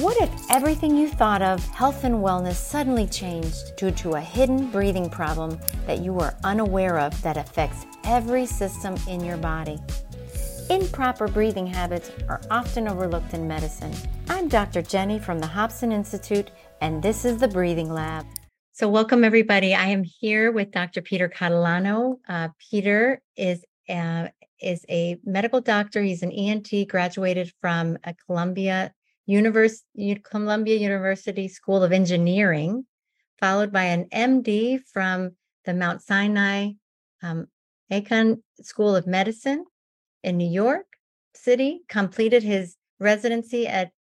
What if everything you thought of health and wellness suddenly changed due to a hidden breathing problem that you were unaware of that affects every system in your body? Improper breathing habits are often overlooked in medicine. I'm Dr. Jenny from the Hobson Institute, and this is the Breathing Lab. So, welcome everybody. I am here with Dr. Peter Catalano. Uh, Peter is uh, is a medical doctor. He's an ENT, graduated from a Columbia Univers- Columbia University School of Engineering, followed by an MD from the Mount Sinai um, School of Medicine in New York City, completed his residency at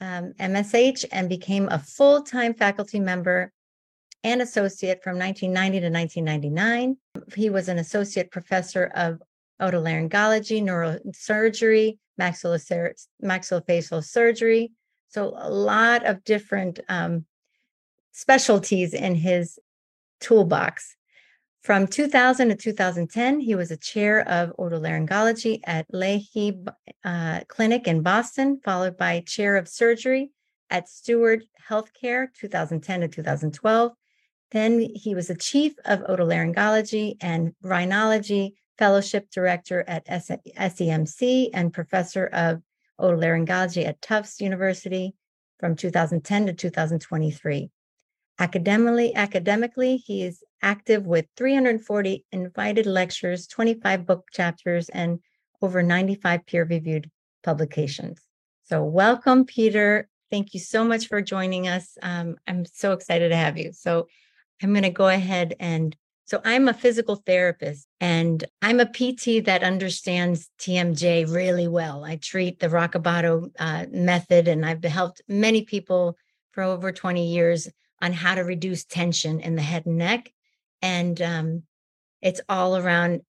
um, MSH and became a full time faculty member and associate from 1990 to 1999. He was an associate professor of otolaryngology, neurosurgery, maxillofacial surgery. So a lot of different um, specialties in his toolbox. From 2000 to 2010, he was a chair of otolaryngology at Lahey uh, Clinic in Boston, followed by chair of surgery at Steward Healthcare 2010 to 2012. Then he was a chief of otolaryngology and rhinology fellowship director at SEMC and professor of otolaryngology at Tufts University from 2010 to 2023. Academically, academically, he is active with 340 invited lectures, 25 book chapters, and over 95 peer-reviewed publications. So, welcome, Peter. Thank you so much for joining us. Um, I'm so excited to have you. So, I'm going to go ahead and so I'm a physical therapist and I'm a PT that understands TMJ really well. I treat the Rocabado uh, method and I've helped many people for over 20 years on how to reduce tension in the head and neck. And um, it's all around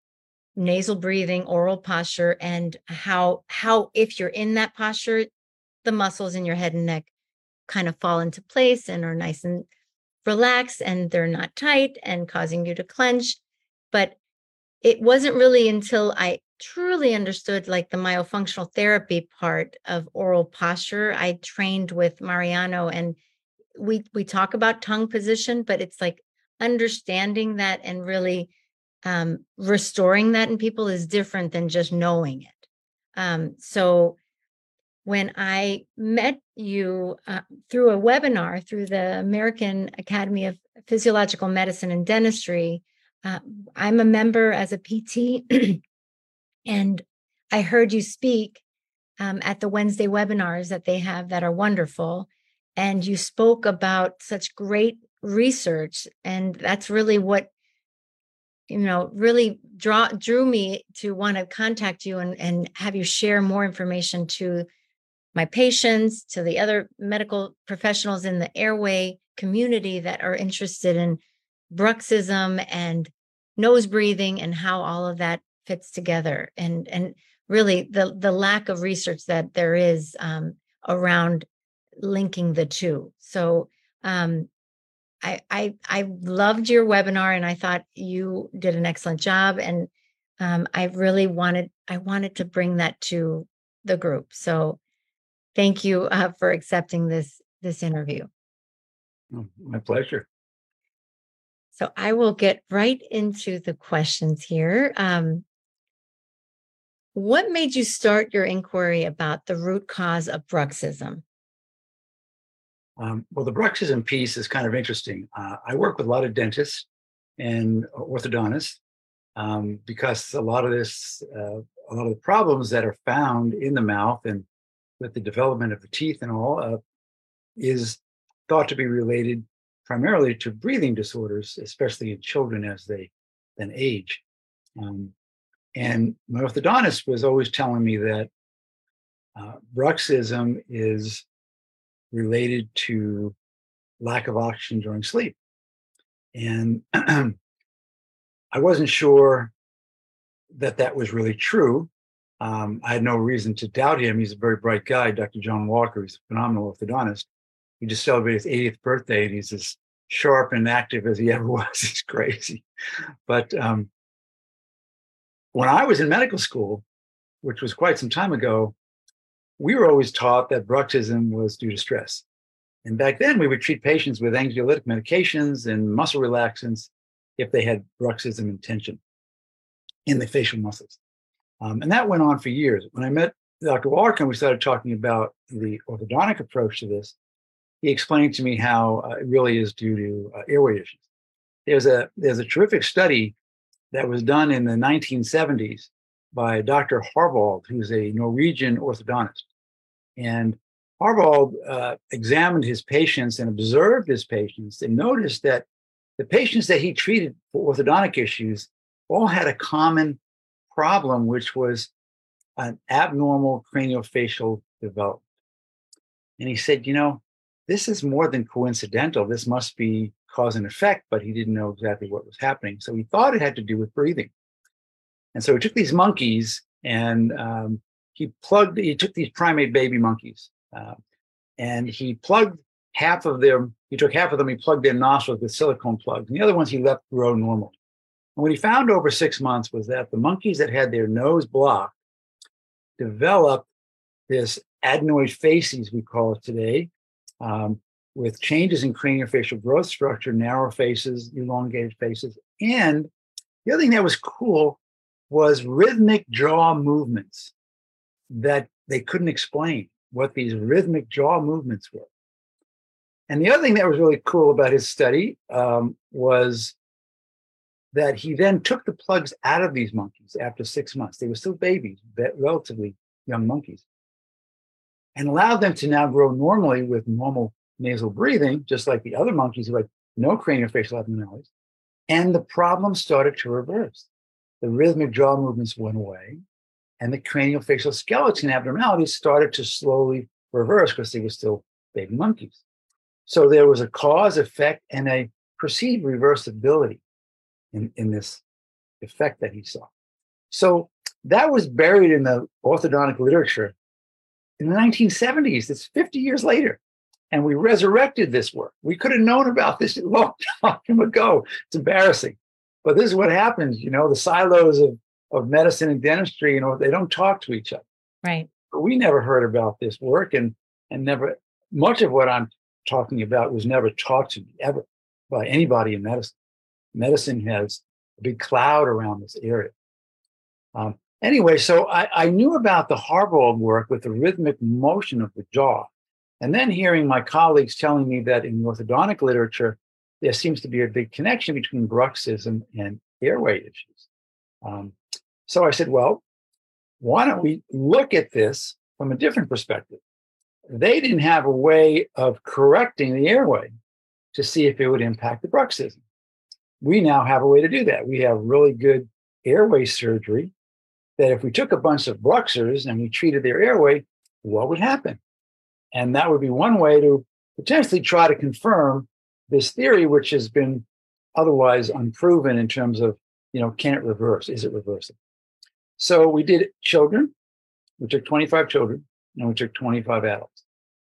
nasal breathing, oral posture, and how how if you're in that posture, the muscles in your head and neck kind of fall into place and are nice and relaxed and they're not tight and causing you to clench. But it wasn't really until I truly understood like the myofunctional therapy part of oral posture. I trained with Mariano and we we talk about tongue position, but it's like understanding that and really um, restoring that in people is different than just knowing it. Um, so when I met you uh, through a webinar through the American Academy of Physiological Medicine and Dentistry. Uh, I'm a member as a PT, and I heard you speak um, at the Wednesday webinars that they have that are wonderful. And you spoke about such great research, and that's really what you know really draw drew me to want to contact you and, and have you share more information to my patients to the other medical professionals in the airway community that are interested in bruxism and nose breathing and how all of that fits together and and really the the lack of research that there is um, around linking the two so um, I, I I loved your webinar and I thought you did an excellent job and um, I really wanted I wanted to bring that to the group. So thank you uh, for accepting this this interview. Oh, my pleasure. So I will get right into the questions here. Um, what made you start your inquiry about the root cause of bruxism? Um, well, the bruxism piece is kind of interesting. Uh, I work with a lot of dentists and orthodontists um, because a lot of this, uh, a lot of the problems that are found in the mouth and with the development of the teeth and all uh, is thought to be related primarily to breathing disorders, especially in children as they then age. Um, and my orthodontist was always telling me that uh, bruxism is related to lack of oxygen during sleep. And I wasn't sure that that was really true um, I had no reason to doubt him. He's a very bright guy, Dr. John Walker. He's a phenomenal orthodontist. He just celebrated his 80th birthday, and he's as sharp and active as he ever was. He's crazy. But um, when I was in medical school, which was quite some time ago, we were always taught that bruxism was due to stress. And back then, we would treat patients with anxiolytic medications and muscle relaxants if they had bruxism and tension in the facial muscles. Um, and that went on for years. When I met Dr. Walker and we started talking about the orthodontic approach to this, he explained to me how uh, it really is due to uh, airway issues. There's a there's a terrific study that was done in the 1970s by Dr. Harvold, who's a Norwegian orthodontist. And Harvold uh, examined his patients and observed his patients and noticed that the patients that he treated for orthodontic issues all had a common problem, which was an abnormal craniofacial development. And he said, you know, this is more than coincidental. This must be cause and effect, but he didn't know exactly what was happening. So he thought it had to do with breathing. And so he took these monkeys and um, he plugged, he took these primate baby monkeys uh, and he plugged half of them, he took half of them, he plugged their nostrils with silicone plugs, and the other ones he left grow normal. And what he found over six months was that the monkeys that had their nose blocked developed this adenoid facies, we call it today, um, with changes in craniofacial growth structure, narrow faces, elongated faces. And the other thing that was cool was rhythmic jaw movements that they couldn't explain what these rhythmic jaw movements were. And the other thing that was really cool about his study um, was that he then took the plugs out of these monkeys after six months. They were still babies, relatively young monkeys, and allowed them to now grow normally with normal nasal breathing, just like the other monkeys who had no craniofacial abnormalities. And the problem started to reverse. The rhythmic jaw movements went away, and the craniofacial skeleton abnormalities started to slowly reverse because they were still baby monkeys. So there was a cause, effect, and a perceived reversibility in, in this effect that he saw. So that was buried in the orthodontic literature in the 1970s. It's 50 years later. And we resurrected this work. We could have known about this a long time ago. It's embarrassing. But this is what happens, you know, the silos of, of medicine and dentistry, you know, they don't talk to each other. Right. But we never heard about this work and and never much of what I'm talking about was never taught to me ever by anybody in medicine medicine has a big cloud around this area. Um, anyway, so I, I, knew about the Harvold work with the rhythmic motion of the jaw. And then hearing my colleagues telling me that in orthodontic literature, there seems to be a big connection between bruxism and airway issues. Um, so I said, well, why don't we look at this from a different perspective? They didn't have a way of correcting the airway to see if it would impact the bruxism we now have a way to do that. We have really good airway surgery that if we took a bunch of bruxers and we treated their airway, what would happen? And that would be one way to potentially try to confirm this theory, which has been otherwise unproven in terms of, you know, can it reverse? Is it reversible? So we did children. We took 25 children and we took 25 adults.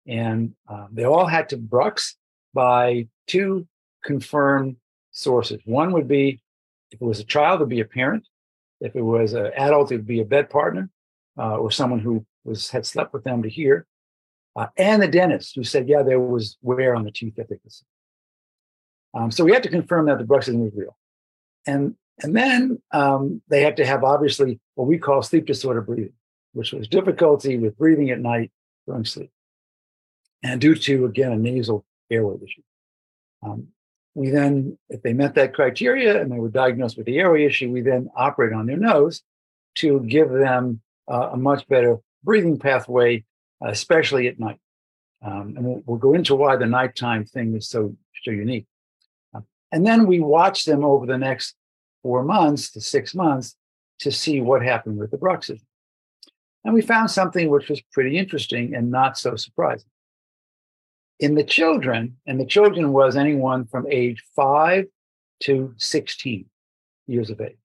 And um, they all had to brux by two confirmed sources. One would be if it was a child, it would be a parent. If it was an adult, it would be a bed partner uh, or someone who was had slept with them to hear. Uh, and the dentist who said, yeah, there was wear on the teeth that they could see. Um, so we had to confirm that the bruxism was real. And, and then um, they had to have obviously what we call sleep disorder breathing, which was difficulty with breathing at night during sleep. And due to, again, a nasal airway issue. Um, we then, if they met that criteria and they were diagnosed with the airway issue, we then operate on their nose to give them uh, a much better breathing pathway, especially at night. Um, and we'll, we'll, go into why the nighttime thing is so so unique. Uh, and then we watch them over the next four months to six months to see what happened with the bruxism. And we found something which was pretty interesting and not so surprising in the children, and the children was anyone from age five to 16 years of age.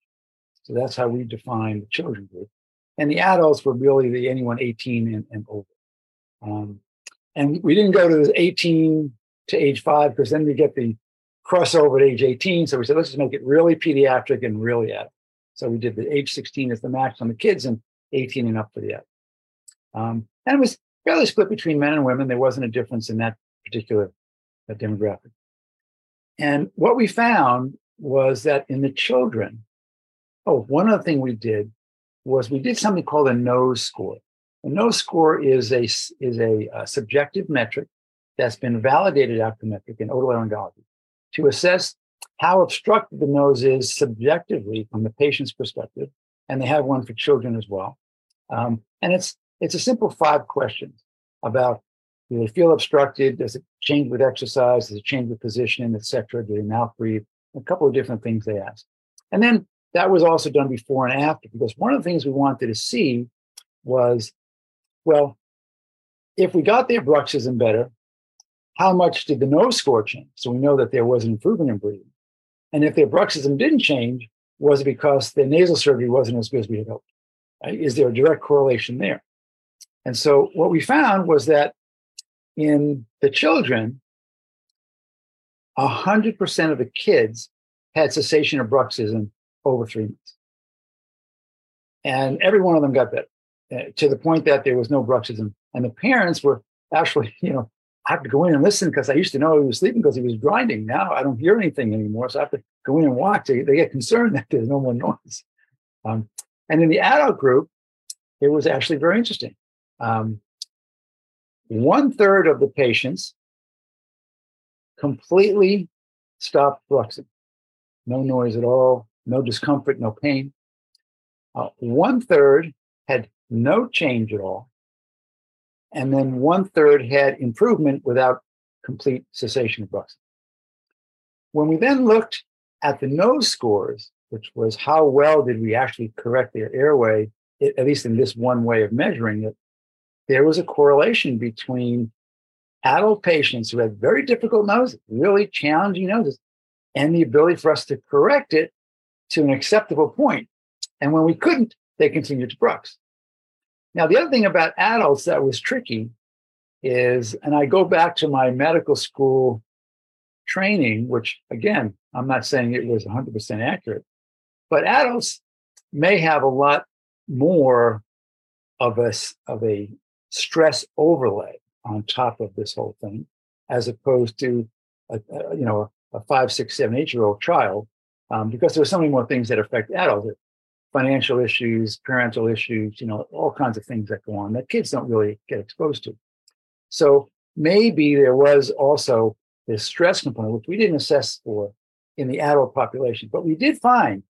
So that's how we define the children group. And the adults were really the anyone 18 and, and older. Um, and we didn't go to the 18 to age five because then we get the crossover at age 18. So we said, let's just make it really pediatric and really adult. So we did the age 16 as the max on the kids and 18 and up for the adults. Um, and it was fairly split between men and women. There wasn't a difference in that particular uh, demographic. And what we found was that in the children, oh, one other thing we did was we did something called a nose score. A nose score is a is a, a subjective metric that's been validated after the metric in otolaryngology to assess how obstructed the nose is subjectively from the patient's perspective, and they have one for children as well. Um, and it's it's a simple five questions about do they feel obstructed? Does it change with exercise? Does it change with position, etc.? Do they mouth breathe? A couple of different things they asked. And then that was also done before and after, because one of the things we wanted to see was, well, if we got their bruxism better, how much did the nose score change? So we know that there was an improvement in breathing. And if their bruxism didn't change, was it because their nasal surgery wasn't as good as we had hoped? Is there a direct correlation there? And so what we found was that in the children, 100% of the kids had cessation of bruxism over three months. And every one of them got better uh, to the point that there was no bruxism. And the parents were actually, you know, I have to go in and listen because I used to know he was sleeping because he was grinding. Now I don't hear anything anymore. So I have to go in and watch. They, they get concerned that there's no more noise. Um, and in the adult group, it was actually very interesting. Um, one third of the patients completely stopped bruxing. No noise at all, no discomfort, no pain. Uh, one third had no change at all. And then one third had improvement without complete cessation of bruxing. When we then looked at the nose scores, which was how well did we actually correct their airway, at least in this one way of measuring it, there was a correlation between adult patients who had very difficult noses, really challenging noses, and the ability for us to correct it to an acceptable point. And when we couldn't, they continued to brux. Now, the other thing about adults that was tricky is, and I go back to my medical school training, which again, I'm not saying it was 100% accurate, but adults may have a lot more of a, of a stress overlay on top of this whole thing, as opposed to a, a you know a five, six, seven, eight year old child, um, because there are so many more things that affect adults, financial issues, parental issues, you know, all kinds of things that go on that kids don't really get exposed to. So maybe there was also this stress component, which we didn't assess for in the adult population, but we did find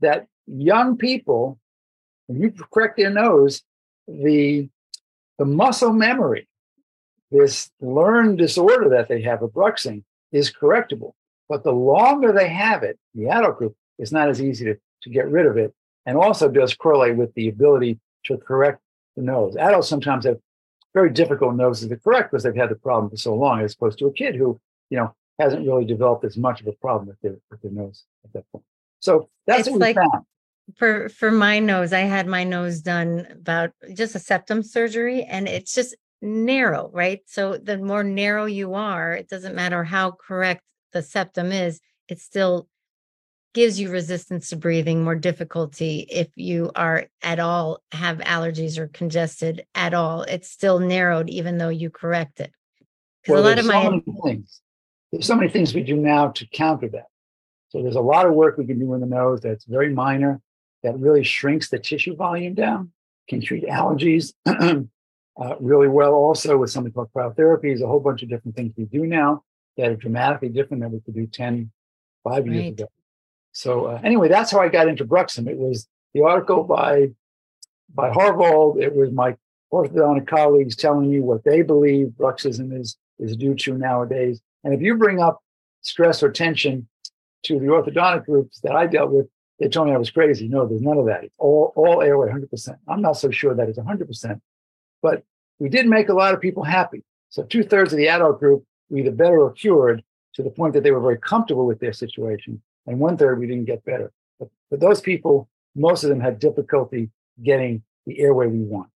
that young people, when you correct their nose, the the muscle memory, this learned disorder that they have of bruxing, is correctable. But the longer they have it, the adult group, it's not as easy to, to get rid of it. And also does correlate with the ability to correct the nose. Adults sometimes have very difficult noses to correct because they've had the problem for so long, as opposed to a kid who, you know, hasn't really developed as much of a problem with their with their nose at that point. So that's it's what we like, found for for my nose i had my nose done about just a septum surgery and it's just narrow right? So the more narrow you are it doesn't matter how correct the septum is it still gives you resistance to breathing more difficulty if you are at all have allergies or congested at all. It's still narrowed even though you correct it. Because well, a lot of so my things. There's so many things we do now to counter that. So there's a lot of work we can do in the nose that's very minor that really shrinks the tissue volume down, can treat allergies uh, really well also with something called cryotherapy. a whole bunch of different things we do now that are dramatically different than we could do 10, five years right. ago. So uh, anyway, that's how I got into Bruxism. It was the article by by Harvold. It was my orthodontic colleagues telling me what they believe bruxism is is due to nowadays. And if you bring up stress or tension to the orthodontic groups that I dealt with, they told me I was crazy. No, there's none of that. It's all, all airway, 100%. I'm not so sure that it's 100%, but we did make a lot of people happy. So two thirds of the adult group we either better or cured to the point that they were very comfortable with their situation. And one third we didn't get better. But for those people, most of them had difficulty getting the airway we want.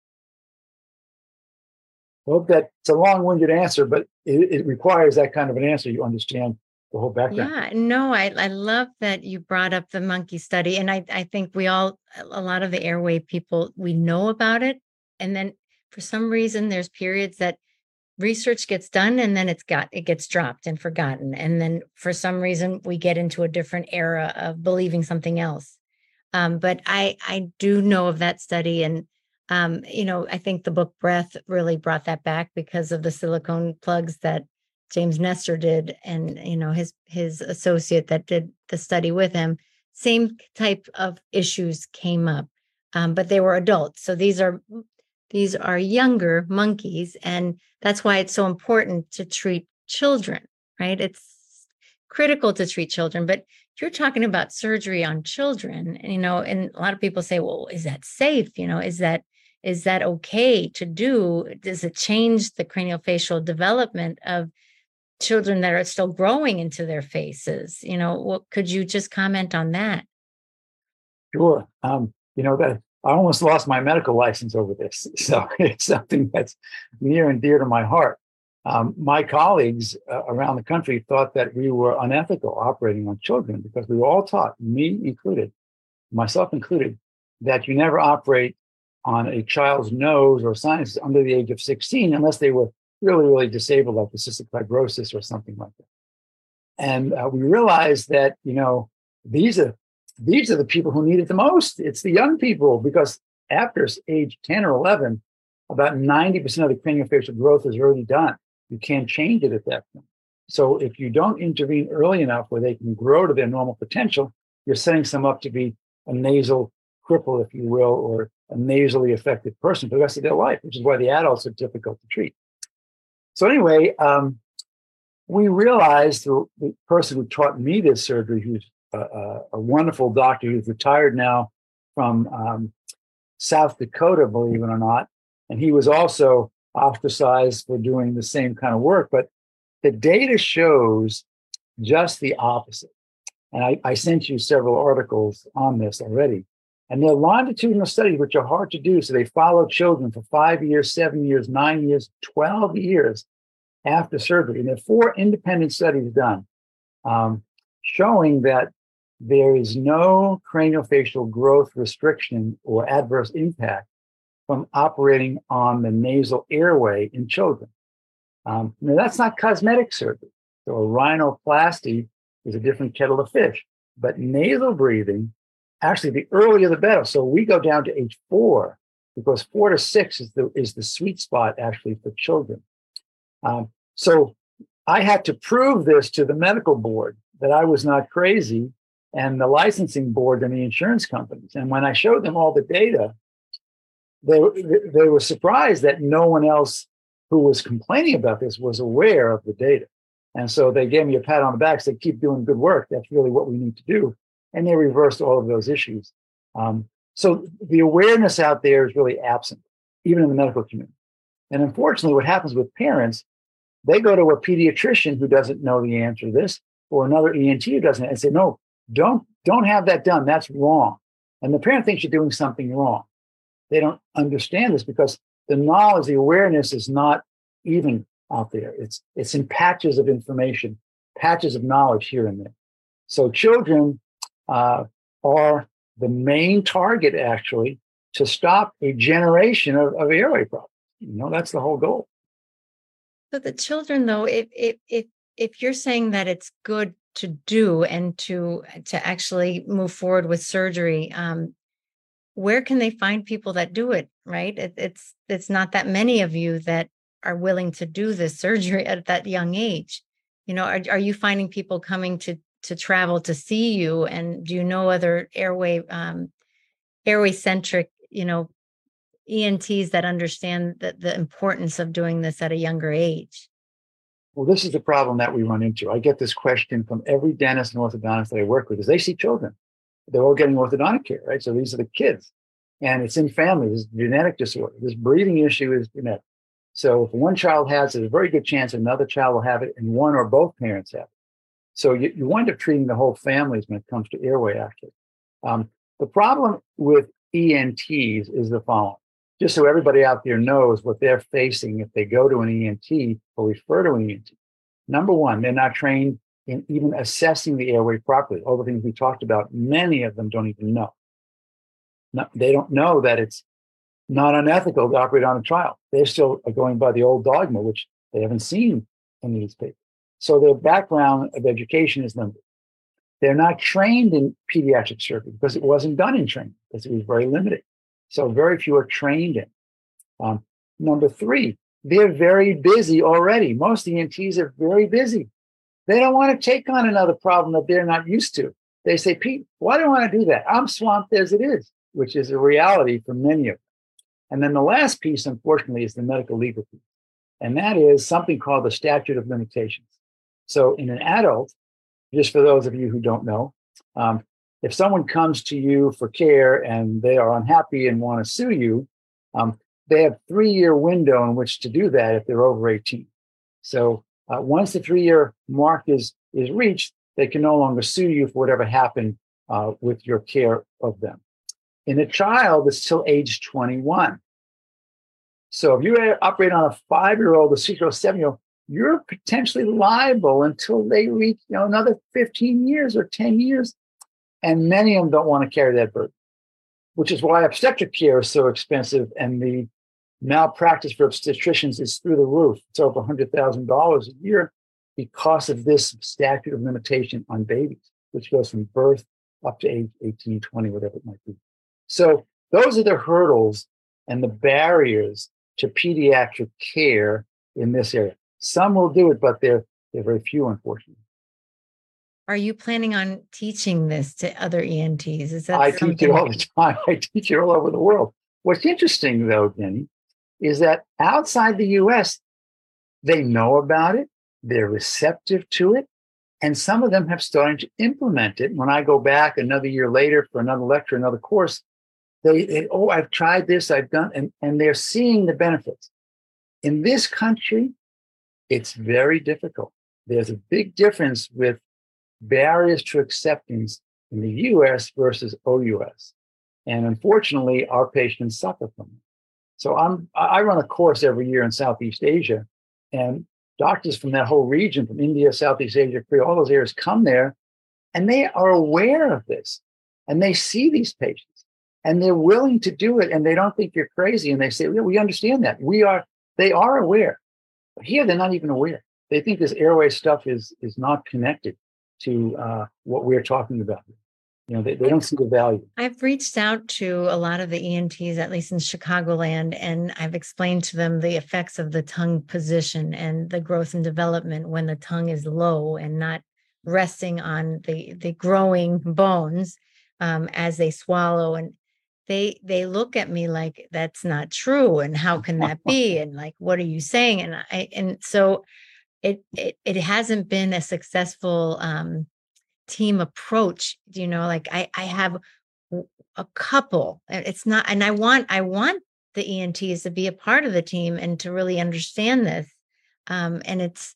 I hope that it's a long-winded answer, but it, it requires that kind of an answer. You understand the whole background. Yeah, no, I, I love that you brought up the monkey study. And I, I think we all, a lot of the airway people, we know about it. And then for some reason there's periods that research gets done and then it's got it gets dropped and forgotten and then for some reason we get into a different era of believing something else um, but i i do know of that study and um, you know i think the book breath really brought that back because of the silicone plugs that james nestor did and you know his his associate that did the study with him same type of issues came up um, but they were adults. So these are these are younger monkeys and that's why it's so important to treat children right? It's critical to treat children but you're talking about surgery on children you know and a lot of people say well is that safe? You know is that is that okay to do? Does it change the craniofacial development of children that are still growing into their faces you know what could you just comment on that sure um you know that I almost lost my medical license over this. So it's something that's near and dear to my heart. Um, my colleagues uh, around the country thought that we were unethical operating on children because we were all taught, me included, myself included, that you never operate on a child's nose or sinus under the age of 16 unless they were really, really disabled, like cystic fibrosis or something like that. And uh, we realized that, you know, these are these are the people who need it the most. It's the young people because after age 10 or 11, about 90% of the craniofacial growth is already done. You can't change it at that point. So if you don't intervene early enough where they can grow to their normal potential, you're setting some up to be a nasal cripple, if you will, or a nasally affected person for the rest of their life, which is why the adults are difficult to treat. So anyway, um, we realized the, the person who taught me this surgery, who's a, a, wonderful doctor who's retired now from um, South Dakota, believe it or not. And he was also ostracized for doing the same kind of work. But the data shows just the opposite. And I, I sent you several articles on this already. And they're longitudinal studies, which are hard to do. So they follow children for five years, seven years, nine years, 12 years after surgery. And there are four independent studies done um, showing that there is no craniofacial growth restriction or adverse impact from operating on the nasal airway in children. Um, now, that's not cosmetic surgery. So, a rhinoplasty is a different kettle of fish. But nasal breathing, actually, the earlier the better. So, we go down to age four because four to six is the, is the sweet spot actually for children. Um, so, I had to prove this to the medical board that I was not crazy and the licensing board and the insurance companies. And when I showed them all the data, they, they were surprised that no one else who was complaining about this was aware of the data. And so they gave me a pat on the back, said, keep doing good work. That's really what we need to do. And they reversed all of those issues. Um, so the awareness out there is really absent, even in the medical community. And unfortunately, what happens with parents, they go to a pediatrician who doesn't know the answer to this, or another ENT who doesn't, and say, no, don't don't have that done. That's wrong. And the parent thinks you're doing something wrong. They don't understand this because the knowledge, the awareness is not even out there. It's it's in patches of information, patches of knowledge here and there. So children uh, are the main target actually to stop a generation of, of airway problems. You know, that's the whole goal. So the children, though, if if if if you're saying that it's good to do and to to actually move forward with surgery um, where can they find people that do it right? It, it's it's not that many of you that are willing to do this surgery at that young age. You know are, are you finding people coming to to travel to see you? And do you know other airway um airway centric you know ENTs that understand the, the importance of doing this at a younger age well, this is the problem that we run into. I get this question from every dentist and orthodontist that I work with, is they see children. They're all getting orthodontic care, right? So these are the kids. And it's in families, this genetic disorder. This breathing issue is genetic. So if one child has it, there's a very good chance another child will have it, and one or both parents have it. So you, you wind up treating the whole families when it comes to airway, actually. Um, the problem with ENTs is the following just so everybody out there knows what they're facing if they go to an ENT or refer to an ENT. Number one, they're not trained in even assessing the airway properly. All the things we talked about, many of them don't even know. No, they don't know that it's not unethical to operate on a child. They're still going by the old dogma, which they haven't seen in these papers. So their background of education is limited. They're not trained in pediatric surgery because it wasn't done in training because it was very limited. So very few are trained in. Um, number three, they're very busy already. Most ENTs are very busy. They don't want to take on another problem that they're not used to. They say, Pete, why do I want to do that? I'm swamped as it is, which is a reality for many of them. And then the last piece, unfortunately, is the medical legal piece. And that is something called the statute of limitations. So in an adult, just for those of you who don't know, um, if someone comes to you for care and they are unhappy and want to sue you, um, they have three year window in which to do that if they're over 18. So uh, once the three year mark is is reached, they can no longer sue you for whatever happened uh, with your care of them. In a child, it's till age 21. So if you operate on a five year old, a six year old, seven year old, you're potentially liable until they reach you know another 15 years or 10 years and many of them don't want to carry that burden which is why obstetric care is so expensive and the malpractice for obstetricians is through the roof. It's over $100000 a year because of this statute of limitation on babies which goes from birth up to age 18 20 whatever it might be. So those are the hurdles and the barriers to pediatric care in this area. Some will do it, but they're they're very few, unfortunately. Are you planning on teaching this to other ENTs? Is that I teach it all the time. I teach it all over the world. What's interesting, though, Jenny, is that outside the U.S., they know about it. They're receptive to it. And some of them have started to implement it. When I go back another year later for another lecture, another course, they, they oh, I've tried this, I've done, and, and they're seeing the benefits. In this country, it's very difficult. There's a big difference with barriers to acceptance in the US versus OUS. And unfortunately, our patients suffer from it. So I'm, I run a course every year in Southeast Asia, and doctors from that whole region, from India, Southeast Asia, Korea, all those areas come there, and they are aware of this, and they see these patients, and they're willing to do it, and they don't think you're crazy, and they say, "Yeah, we understand that. We are." They are aware, but here, they're not even aware. They think this airway stuff is is not connected to uh, what we're talking about. You know, they, they don't see the value. I've reached out to a lot of the ENTs, at least in Chicagoland, and I've explained to them the effects of the tongue position and the growth and development when the tongue is low and not resting on the the growing bones um, as they swallow and they they look at me like that's not true and how can that be and like what are you saying and i and so it it, it hasn't been a successful um team approach you know like i i have a couple it's not and i want i want the ents to be a part of the team and to really understand this um and it's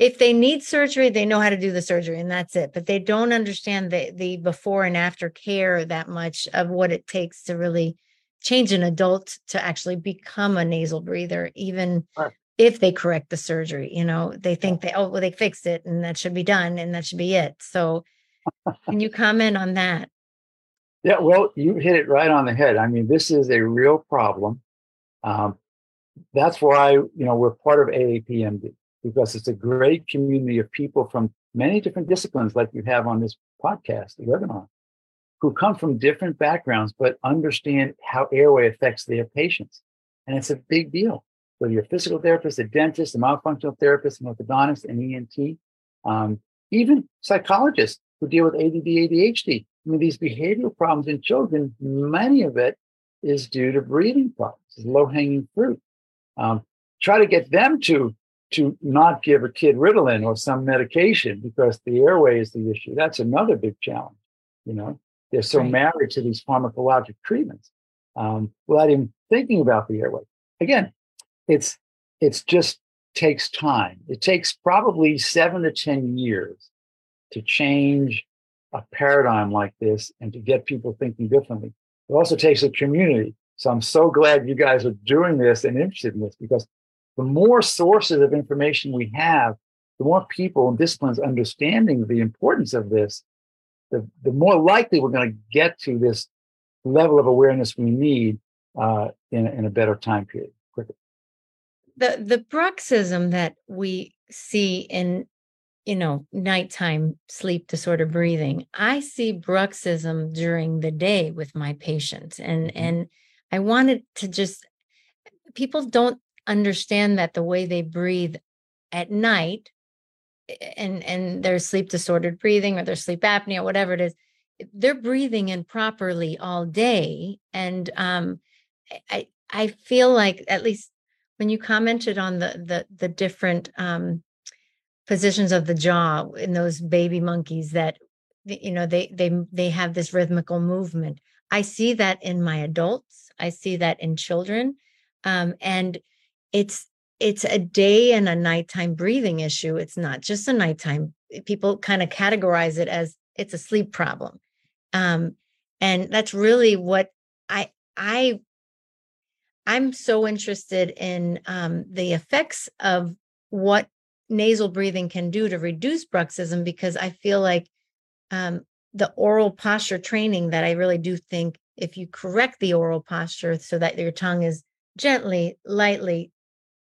if they need surgery, they know how to do the surgery and that's it. But they don't understand the the before and after care that much of what it takes to really change an adult to actually become a nasal breather, even. If they correct the surgery. You know, they think they oh well, they fixed it and that should be done and that should be it. So can you comment on that? Yeah, well, you hit it right on the head. I mean, this is a real problem. Um, that's why you know we're part of AAPMD because it's a great community of people from many different disciplines, like you have on this podcast, the webinar, who come from different backgrounds but understand how airway affects their patients. And it's a big deal. Whether you're a physical therapist, a dentist, a myofunctional therapist, an orthodontist, an ENT, um, even psychologists who deal with ADD, ADHD. I mean, these behavioral problems in children, many of it is due to breathing problems, low hanging fruit. Um, try to get them to to not give a kid Ritalin or some medication because the airway is the issue. That's another big challenge. You know, they're so right. married to these pharmacologic treatments um, without even thinking about the airway. Again, it's it's just takes time. It takes probably seven to ten years to change a paradigm like this and to get people thinking differently. It also takes a community. So I'm so glad you guys are doing this and interested in this because the more sources of information we have, the more people and disciplines understanding the importance of this, the, the more likely we're going to get to this level of awareness we need uh, in, in a better time period. The the bruxism that we see in you know nighttime sleep disorder breathing, I see bruxism during the day with my patients, and mm-hmm. and I wanted to just people don't understand that the way they breathe at night and and their sleep disordered breathing or their sleep apnea whatever it is they're breathing improperly all day and um i i feel like at least when you commented on the the the different um positions of the jaw in those baby monkeys that you know they they they have this rhythmical movement i see that in my adults i see that in children um and it's it's a day and a nighttime breathing issue. It's not just a nighttime. People kind of categorize it as it's a sleep problem. Um, and that's really what I I I'm so interested in um, the effects of what nasal breathing can do to reduce bruxism because I feel like um, the oral posture training that I really do think if you correct the oral posture so that your tongue is gently, lightly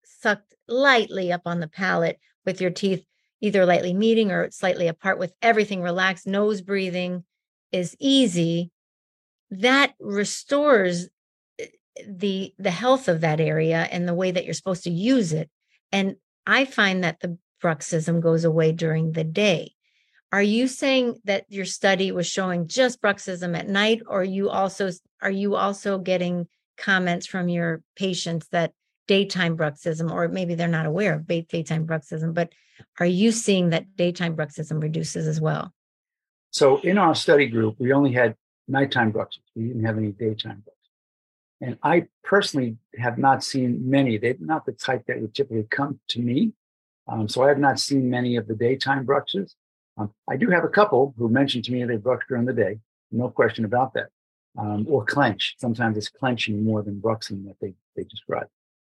sucked lightly up on the palate with your teeth either lightly meeting or slightly apart with everything relaxed, nose breathing is easy, that restores the the health of that area and the way that you're supposed to use it. And I find that the bruxism goes away during the day. Are you saying that your study was showing just bruxism at night, or you also are you also getting comments from your patients that daytime bruxism, or maybe they're not aware of daytime bruxism, but are you seeing that daytime bruxism reduces as well? So in our study group, we only had nighttime bruxism. We didn't have any daytime bruxism. And I personally have not seen many. They're not the type that would typically come to me. Um, so I have not seen many of the daytime bruxes. Um, I do have a couple who mentioned to me they brux during the day. No question about that. Um, or clench. Sometimes it's clenching more than bruxing that they, they describe.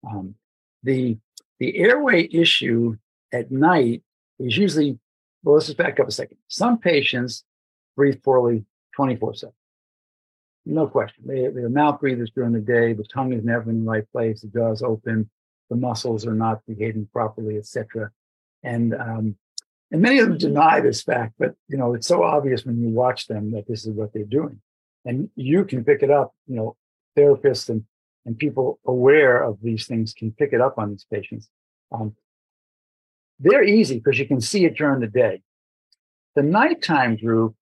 Um, the the airway issue at night is usually well. Let's just back up a second. Some patients breathe poorly 24 7. No question. They, they're mouth breathers during the day. The tongue is never in the right place. The jaw is open. The muscles are not behaving properly, etc. And um, and many of them deny this fact, but you know it's so obvious when you watch them that this is what they're doing, and you can pick it up. You know, therapists and and people aware of these things can pick it up on these patients. Um, they're easy because you can see it during the day. The nighttime group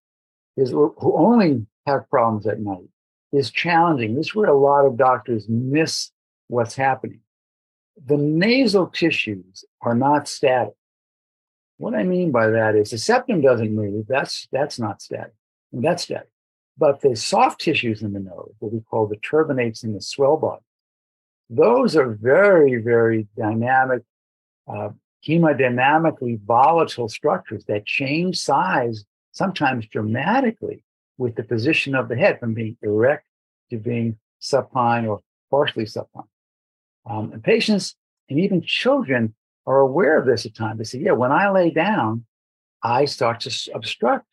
is who only have problems at night is challenging. This is where a lot of doctors miss what's happening. The nasal tissues are not static. What I mean by that is the septum doesn't move. That's that's not static. And that's static. But the soft tissues in the nose, what we call the turbinates in the swell body, those are very, very dynamic, uh, hemodynamically volatile structures that change size sometimes dramatically with the position of the head from being erect to being supine or partially supine. Um, and patients and even children are aware of this at times. They say, yeah, when I lay down, I start to obstruct,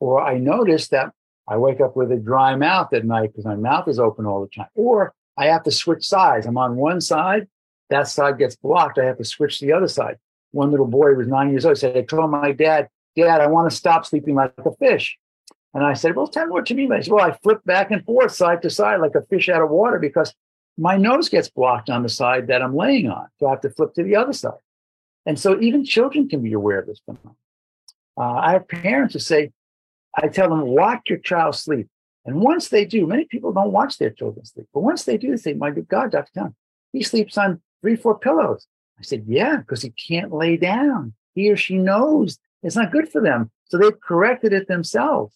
or I notice that I wake up with a dry mouth at night because my mouth is open all the time. Or I have to switch sides. I'm on one side, that side gets blocked. I have to switch to the other side. One little boy was nine years old said, I told my dad, Dad, I want to stop sleeping like a fish. And I said, Well, tell me what you mean by this. Well, I flip back and forth side to side like a fish out of water because my nose gets blocked on the side that I'm laying on. So I have to flip to the other side. And so even children can be aware of this phenomenon. Uh, I have parents who say, I tell them, watch your child sleep. And once they do, many people don't watch their children sleep. But once they do, they say, my God, Dr. Town, he sleeps on three, four pillows. I said, yeah, because he can't lay down. He or she knows it's not good for them. So they've corrected it themselves.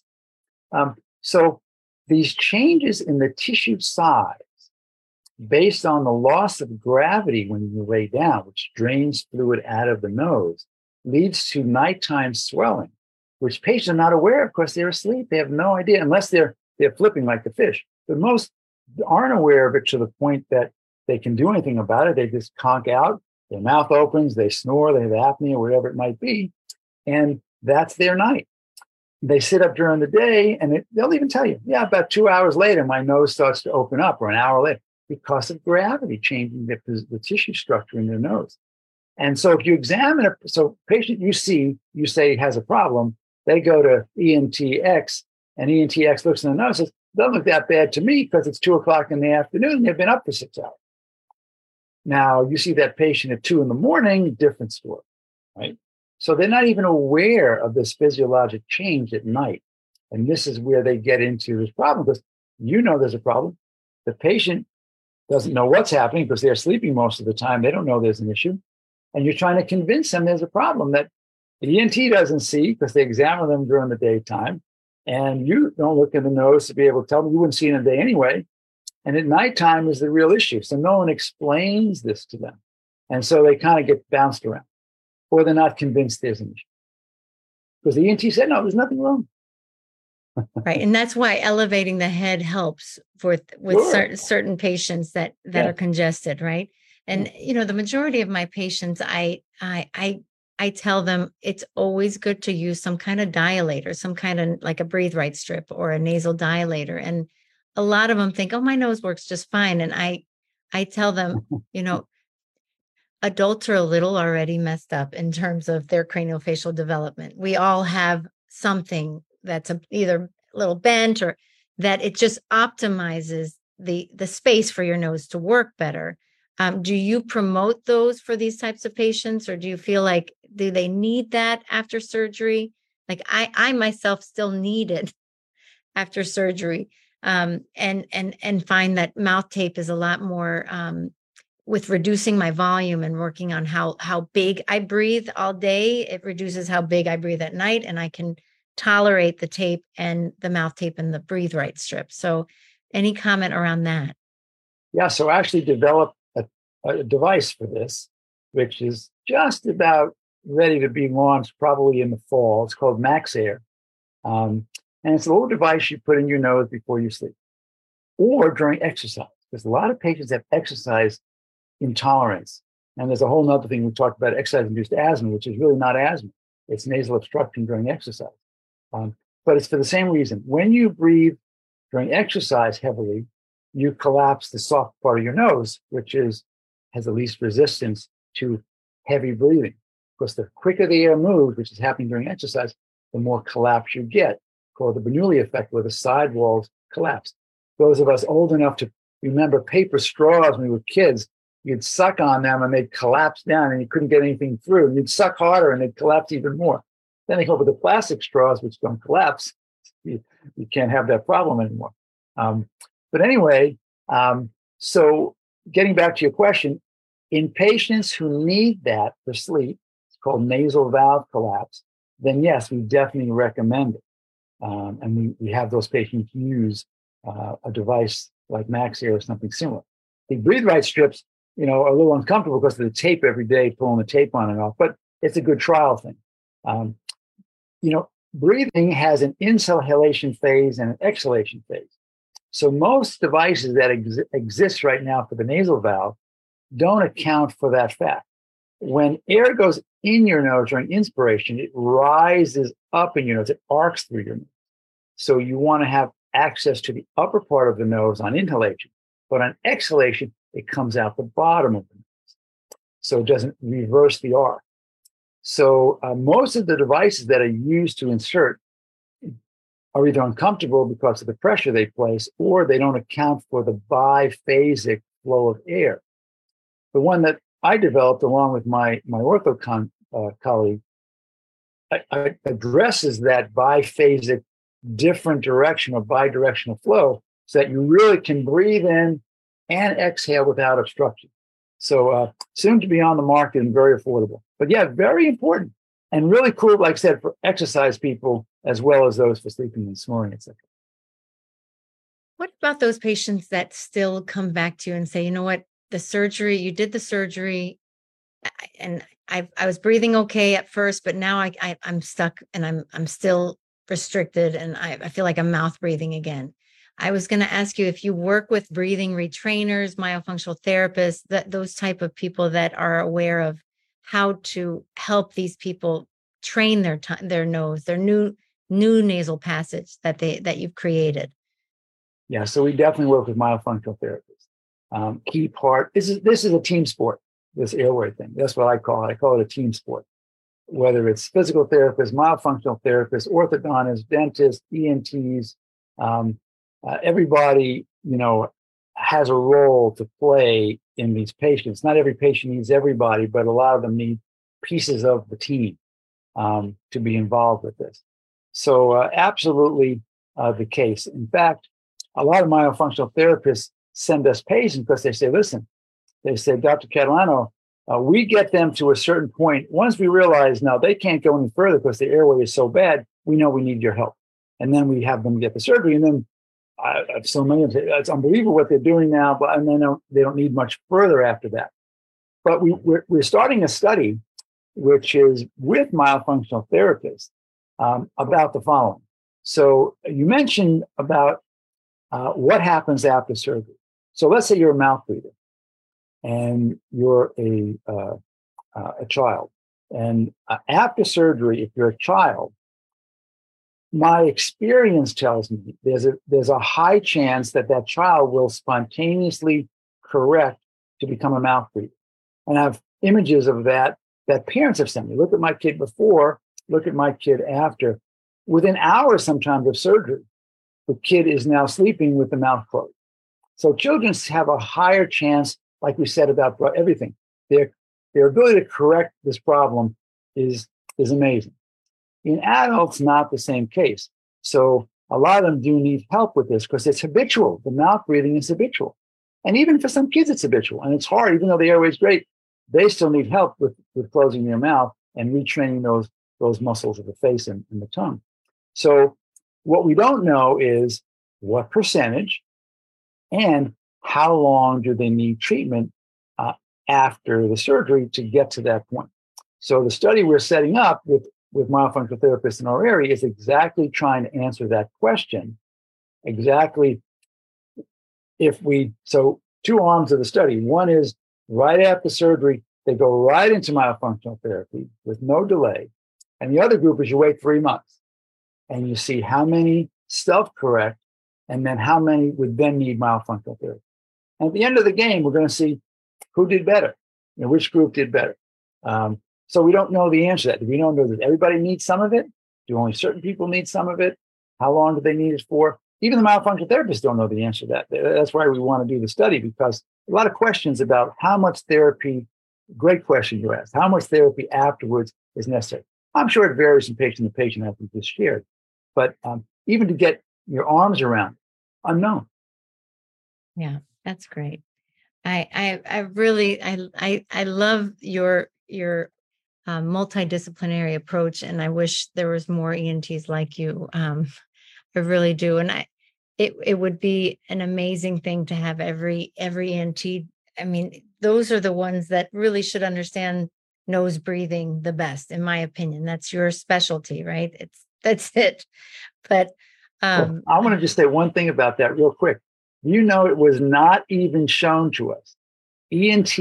Um, so these changes in the tissue size based on the loss of gravity when you lay down, which drains fluid out of the nose, leads to nighttime swelling which patients are not aware of because they're asleep. They have no idea unless they're they're flipping like the fish. But most aren't aware of it to the point that they can do anything about it. They just conk out, their mouth opens, they snore, they have apnea, or whatever it might be, and that's their night. They sit up during the day and it, they'll even tell you, yeah, about two hours later, my nose starts to open up, or an hour later, because of gravity changing the, the tissue structure in their nose. And so if you examine a so patient you see, you say has a problem, they go to ENTX and ENTX looks in the nose and says, doesn't look that bad to me because it's two o'clock in the afternoon. They've been up for six hours. Now you see that patient at two in the morning, different story, right? So they're not even aware of this physiologic change at night. And this is where they get into this problem because you know there's a problem. The patient doesn't know what's happening because they're sleeping most of the time. They don't know there's an issue. And you're trying to convince them there's a problem that the ENT doesn't see because they examine them during the daytime. And you don't look in the nose to be able to tell them you wouldn't see in a day anyway. And at nighttime is the real issue. So no one explains this to them. And so they kind of get bounced around or they're not convinced there's an issue. Because the ENT said, no, there's nothing wrong. right. And that's why elevating the head helps with with sure. certain certain patients that that yeah. are congested, right? And you know, the majority of my patients, I I I I tell them it's always good to use some kind of dilator, some kind of like a breathe right strip or a nasal dilator. And a lot of them think, oh, my nose works just fine. And I I tell them, you know, adults are a little already messed up in terms of their craniofacial development. We all have something that's a, either a little bent or that it just optimizes the the space for your nose to work better. Um, do you promote those for these types of patients, or do you feel like do they need that after surgery? Like I, I myself still need it after surgery, um, and and and find that mouth tape is a lot more um, with reducing my volume and working on how how big I breathe all day, it reduces how big I breathe at night, and I can tolerate the tape and the mouth tape and the breathe right strip. So, any comment around that? Yeah, so I actually developed a, a device for this, which is just about ready to be launched probably in the fall. It's called MaxAir. Um, and it's a little device you put in your nose before you sleep or during exercise. Because a lot of patients have exercise intolerance. And there's a whole other thing we talked about exercise induced asthma, which is really not asthma. It's nasal obstruction during exercise. Um, but it's for the same reason. When you breathe during exercise heavily, you collapse the soft part of your nose, which is has the least resistance to heavy breathing. Because the quicker the air moves, which is happening during exercise, the more collapse you get, called the Bernoulli effect, where the side walls collapse. Those of us old enough to remember paper straws when we were kids, you'd suck on them and they'd collapse down and you couldn't get anything through. You'd suck harder and they'd collapse even more. Then they go with the plastic straws, which don't collapse. You, you can't have that problem anymore. Um, but anyway, um, so getting back to your question, in patients who need that for sleep, it's called nasal valve collapse, then yes, we definitely recommend it. Um, and we, we have those patients use uh, a device like MaxAir or something similar. The breathe right strips you know, a little uncomfortable because of the tape every day, pulling the tape on and off, but it's a good trial thing. Um, you know, breathing has an inhalation phase and an exhalation phase. So most devices that ex- exist right now for the nasal valve don't account for that fact. When air goes in your nose during inspiration, it rises up in your nose, it arcs through your nose. So you want to have access to the upper part of the nose on inhalation. But on exhalation, it comes out the bottom of the nose. So it doesn't reverse the arc. So uh, most of the devices that are used to insert are either uncomfortable because of the pressure they place or they don't account for the biphasic flow of air. The one that I developed along with my, my ortho uh, colleague I, I addresses that biphasic different direction or bidirectional flow so that you really can breathe in and exhale without obstruction. So uh, soon to be on the market and very affordable. But yeah, very important and really cool, like I said, for exercise people as well as those for sleeping and snoring, etc. What about those patients that still come back to you and say, you know what, the surgery, you did the surgery, and I I was breathing okay at first, but now I, I am stuck and I'm I'm still restricted and I, I feel like I'm mouth breathing again. I was going to ask you if you work with breathing retrainers, myofunctional therapists, that those type of people that are aware of how to help these people train their t- their nose, their new new nasal passage that they that you've created. Yeah, so we definitely work with myofunctional therapists. Um, key part. This is this is a team sport. This airway thing. That's what I call it. I call it a team sport. Whether it's physical therapists, myofunctional therapists, orthodontists, dentists, ENTs, um, uh, everybody you know has a role to play in these patients. Not every patient needs everybody, but a lot of them need pieces of the team um, to be involved with this. So, uh, absolutely uh, the case. In fact, a lot of myofunctional therapists send us patients because they say, listen, they say, Dr. Catalano, uh, we get them to a certain point. Once we realize now they can't go any further because the airway is so bad, we know we need your help. And then we have them get the surgery. And then I, have so many of it's unbelievable what they're doing now, but and then they don't need much further after that. But we, we're, we're starting a study, which is with myofunctional therapists um, about the following. So you mentioned about uh, what happens after surgery. So let's say you're a mouth breather and you're a, uh, uh, a child. And uh, after surgery, if you're a child, my experience tells me there's a there's a high chance that that child will spontaneously correct to become a mouth breather. And I have images of that that parents have sent me. Look at my kid before, look at my kid after. Within hours sometimes of surgery, the kid is now sleeping with the mouth closed. So children have a higher chance, like we said about everything. Their their ability to correct this problem is is amazing. In adults, not the same case. So a lot of them do need help with this because it's habitual. The mouth breathing is habitual. And even for some kids, it's habitual. And it's hard, even though the airway is great, they still need help with, with closing their mouth and retraining those, those muscles of the face and, and the tongue. So what we don't know is what percentage and how long do they need treatment uh, after the surgery to get to that point. So the study we're setting up with with myofunctional therapists in our area is exactly trying to answer that question. Exactly if we, so two arms of the study. One is right after surgery, they go right into myofunctional therapy with no delay. And the other group is you wait three months and you see how many self correct and then how many would then need myofunctional therapy. And at the end of the game, we're going to see who did better, know, which group did better. Um, so we don't know the answer to that. We don't know that everybody needs some of it. Do only certain people need some of it? How long do they need it for? Even the myofunctional therapists don't know the answer to that. That's why we want to do the study because a lot of questions about how much therapy, great question you asked, how much therapy afterwards is necessary. I'm sure it varies from patient to patient, as we just shared. But um, even to get your arms around, unknown. Yeah, that's great. I I I really I I I love your your um, multidisciplinary approach and i wish there was more ents like you um, i really do and i it, it would be an amazing thing to have every every ent i mean those are the ones that really should understand nose breathing the best in my opinion that's your specialty right? It's that's it but um, well, i want to just say one thing about that real quick. You know it was not even shown to us. Ents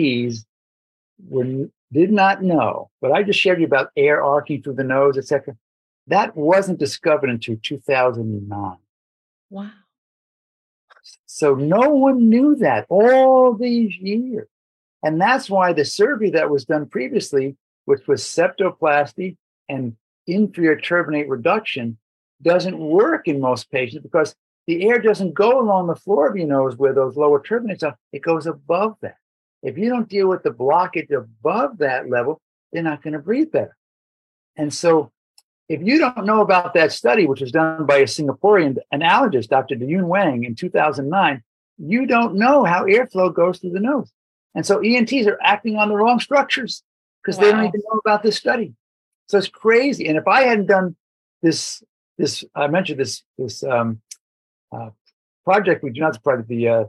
were did not know, but I just shared you about air arcing through the nose, etc. That wasn't discovered until 2009. Wow. So no one knew that all these years. And that's why the surgery that was done previously, which was septoplasty and inferior turbinate reduction, doesn't work in most patients because the air doesn't go along the floor of your nose where those lower turbinates are, it goes above that. If you don't deal with the blockage above that level, they're not going to breathe better. And so, if you don't know about that study, which was done by a Singaporean allergist, Dr. De Yun Wang, in 2009, you don't know how airflow goes through the nose. And so ENTs are acting on the wrong structures because wow. they don't even know about this study. So it's crazy. And if I hadn't done this, this I mentioned this this um, uh, project, we do not project, the uh,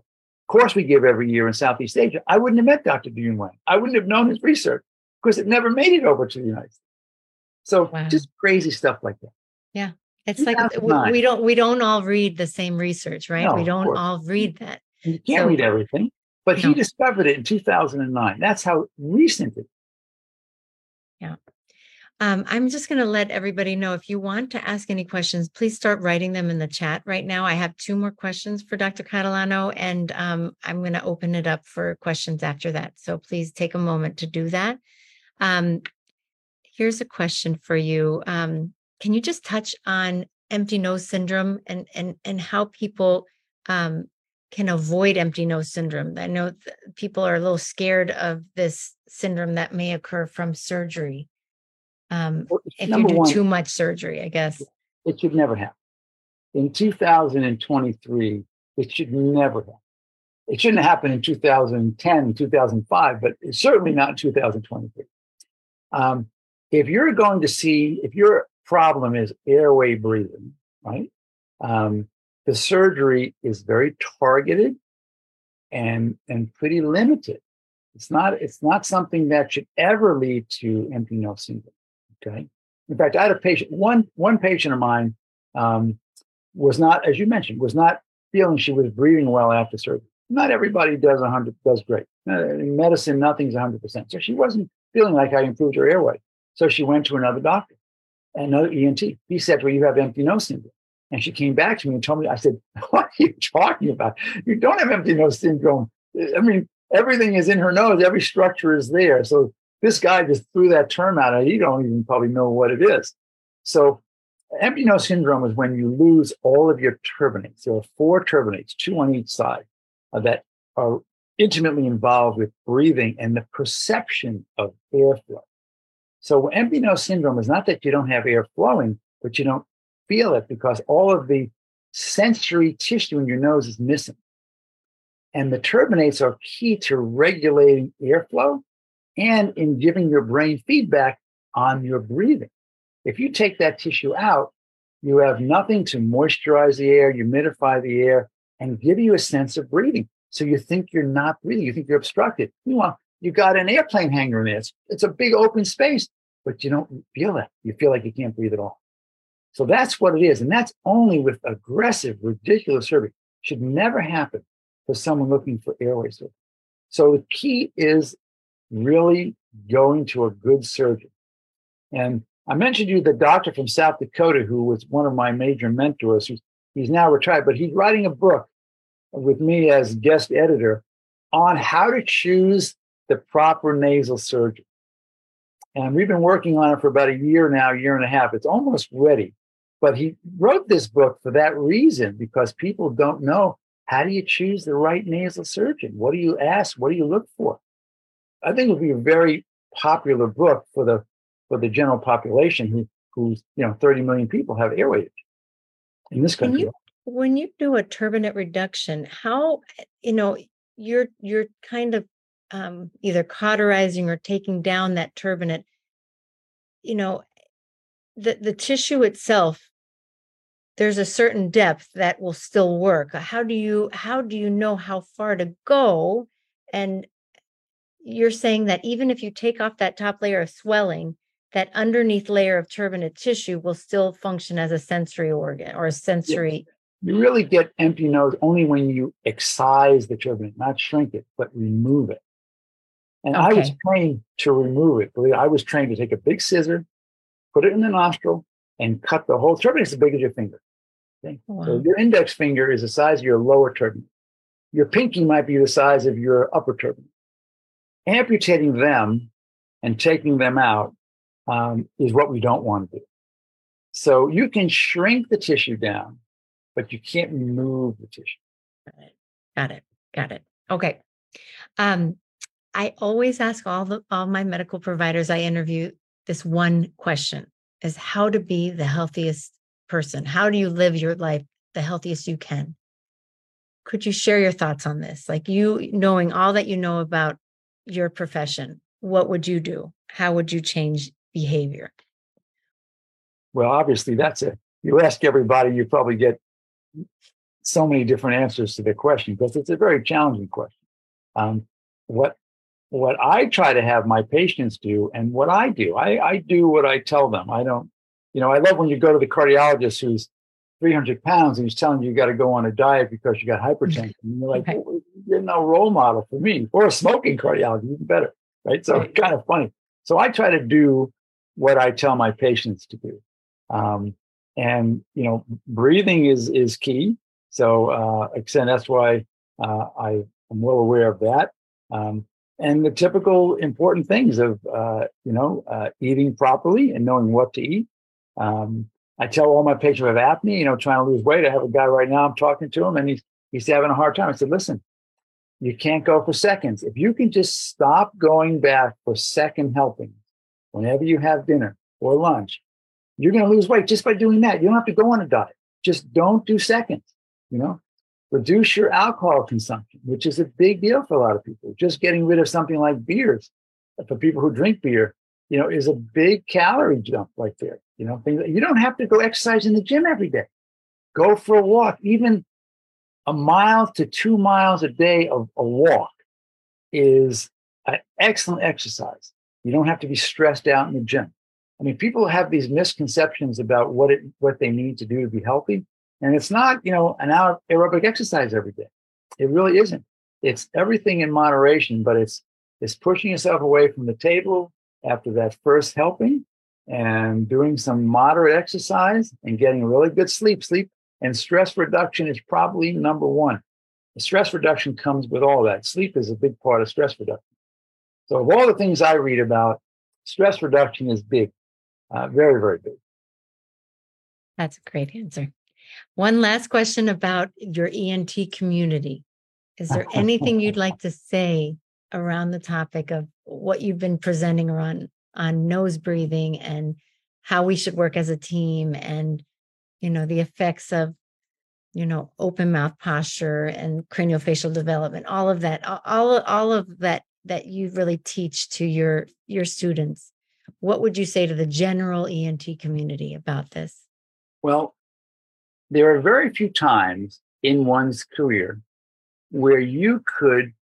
course we give every year in Southeast Asia, I wouldn't have met Dr. De Yun Wang. I wouldn't have known his research because it never made it over to the United States. So wow. just crazy stuff like that. Yeah. It's like we don't we don't all read the same research, right? No, we don't all read that. You can't so, read everything, but no. he discovered it in 2009. That's how recent it. Yeah. Um, I'm just going to let everybody know if you want to ask any questions, please start writing them in the chat right now. I have two more questions for Dr. Catalano, and um, I'm going to open it up for questions after that. So please take a moment to do that. Um, here's a question for you. Um, can you just touch on empty nose syndrome and and and how people um, can avoid empty nose syndrome? I know people are a little scared of this syndrome that may occur from surgery um, well, if you do one, too much surgery, I guess. It should never happen. In 2023, it should never happen. It shouldn't happen in 2010, 2005, but it's certainly not in 2023. Um, if you're going to see, if your problem is airway breathing, right? Um, the surgery is very targeted and and pretty limited. It's not it's not something that should ever lead to empty nose syndrome. Okay. In fact, I had a patient, one, one patient of mine um, was not, as you mentioned, was not feeling she was breathing well after surgery. Not everybody does 100, does great. Uh, in medicine, nothing's 100%. So she wasn't feeling like I improved her airway. So she went to another doctor, another ENT. He said, Well, you have empty nose syndrome. And she came back to me and told me, I said, What are you talking about? You don't have empty nose syndrome. I mean, everything is in her nose, every structure is there. So this guy just threw that term out and you don't even probably know what it is. So empty nose syndrome is when you lose all of your turbinates. There are four turbinates, two on each side, uh, that are intimately involved with breathing and the perception of airflow. So empty nose syndrome is not that you don't have air flowing, but you don't feel it because all of the sensory tissue in your nose is missing. And the turbinates are key to regulating airflow and in giving your brain feedback on your breathing. If you take that tissue out, you have nothing to moisturize the air, humidify the air, and give you a sense of breathing. So you think you're not breathing, you think you're obstructed. Meanwhile, you got an airplane hangar in there. It's, it's a big open space, but you don't feel that. You feel like you can't breathe at all. So that's what it is. And that's only with aggressive, ridiculous surgery. Should never happen for someone looking for airway surgery. So the key is really going to a good surgeon. And I mentioned you the doctor from South Dakota who was one of my major mentors. He's, he's now retired, but he's writing a book with me as guest editor on how to choose the proper nasal surgeon. And we've been working on it for about a year now, year and a half. It's almost ready. But he wrote this book for that reason because people don't know how do you choose the right nasal surgeon? What do you ask? What do you look for? I think it would be a very popular book for the for the general population who who's you know 30 million people have airway in this country. When you, when you do a turbinate reduction, how you know you're you're kind of um, either cauterizing or taking down that turbinate. You know, the the tissue itself there's a certain depth that will still work how do you how do you know how far to go and you're saying that even if you take off that top layer of swelling, that underneath layer of turbinate tissue will still function as a sensory organ or a sensory. You really get empty nose only when you excise the turbinate, not shrink it, but remove it. And okay. I was trained to remove it. I was trained to take a big scissor, put it in the nostril, and cut the whole turbinate as big as your finger. Okay? Wow. So your index finger is the size of your lower turbinate. Your pinky might be the size of your upper turbinate amputating them and taking them out um, is what we don't want to do. So you can shrink the tissue down, but you can't remove the tissue. Got it. Got it. Okay. Um, I always ask all the all my medical providers I interview this one question is how to be the healthiest person. How do you live your life the healthiest you can? Could you share your thoughts on this? Like you knowing all that you know about your profession, what would you do? How would you change behavior? Well, obviously, that's it. You ask everybody, you probably get so many different answers to the question because it's a very challenging question. Um, what what I try to have my patients do, and what I do, I, I do what I tell them. I don't, you know, I love when you go to the cardiologist who's 300 pounds and he's telling you you got to go on a diet because you got hypertension. And you're like, okay. well, you're no role model for me or a smoking cardiologist, even better. Right. So right. kind of funny. So I try to do what I tell my patients to do. Um, and you know, breathing is is key. So, uh, again, that's why uh, I am well aware of that. Um, and the typical important things of uh, you know uh, eating properly and knowing what to eat. Um, I tell all my patients have apnea, you know, trying to lose weight. I have a guy right now. I'm talking to him, and he's he's having a hard time. I said, listen, you can't go for seconds. If you can just stop going back for second helpings whenever you have dinner or lunch, you're going to lose weight just by doing that. You don't have to go on a diet. Just don't do seconds. You know, reduce your alcohol consumption, which is a big deal for a lot of people. Just getting rid of something like beers for people who drink beer, you know, is a big calorie jump right there. You know, things you don't have to go exercise in the gym every day. Go for a walk, even a mile to two miles a day of a walk is an excellent exercise. You don't have to be stressed out in the gym. I mean, people have these misconceptions about what it what they need to do to be healthy. And it's not, you know, an out aerobic exercise every day. It really isn't. It's everything in moderation, but it's it's pushing yourself away from the table after that first helping and doing some moderate exercise and getting really good sleep. Sleep and stress reduction is probably number one. The stress reduction comes with all that. Sleep is a big part of stress reduction. So, of all the things I read about, stress reduction is big, uh, very, very big. That's a great answer. One last question about your ENT community. Is there anything you'd like to say around the topic of what you've been presenting around on nose breathing and how we should work as a team and you know the effects of you know open mouth posture and craniofacial development all of that all all of that that you really teach to your your students what would you say to the general ent community about this well there are very few times in one's career where you could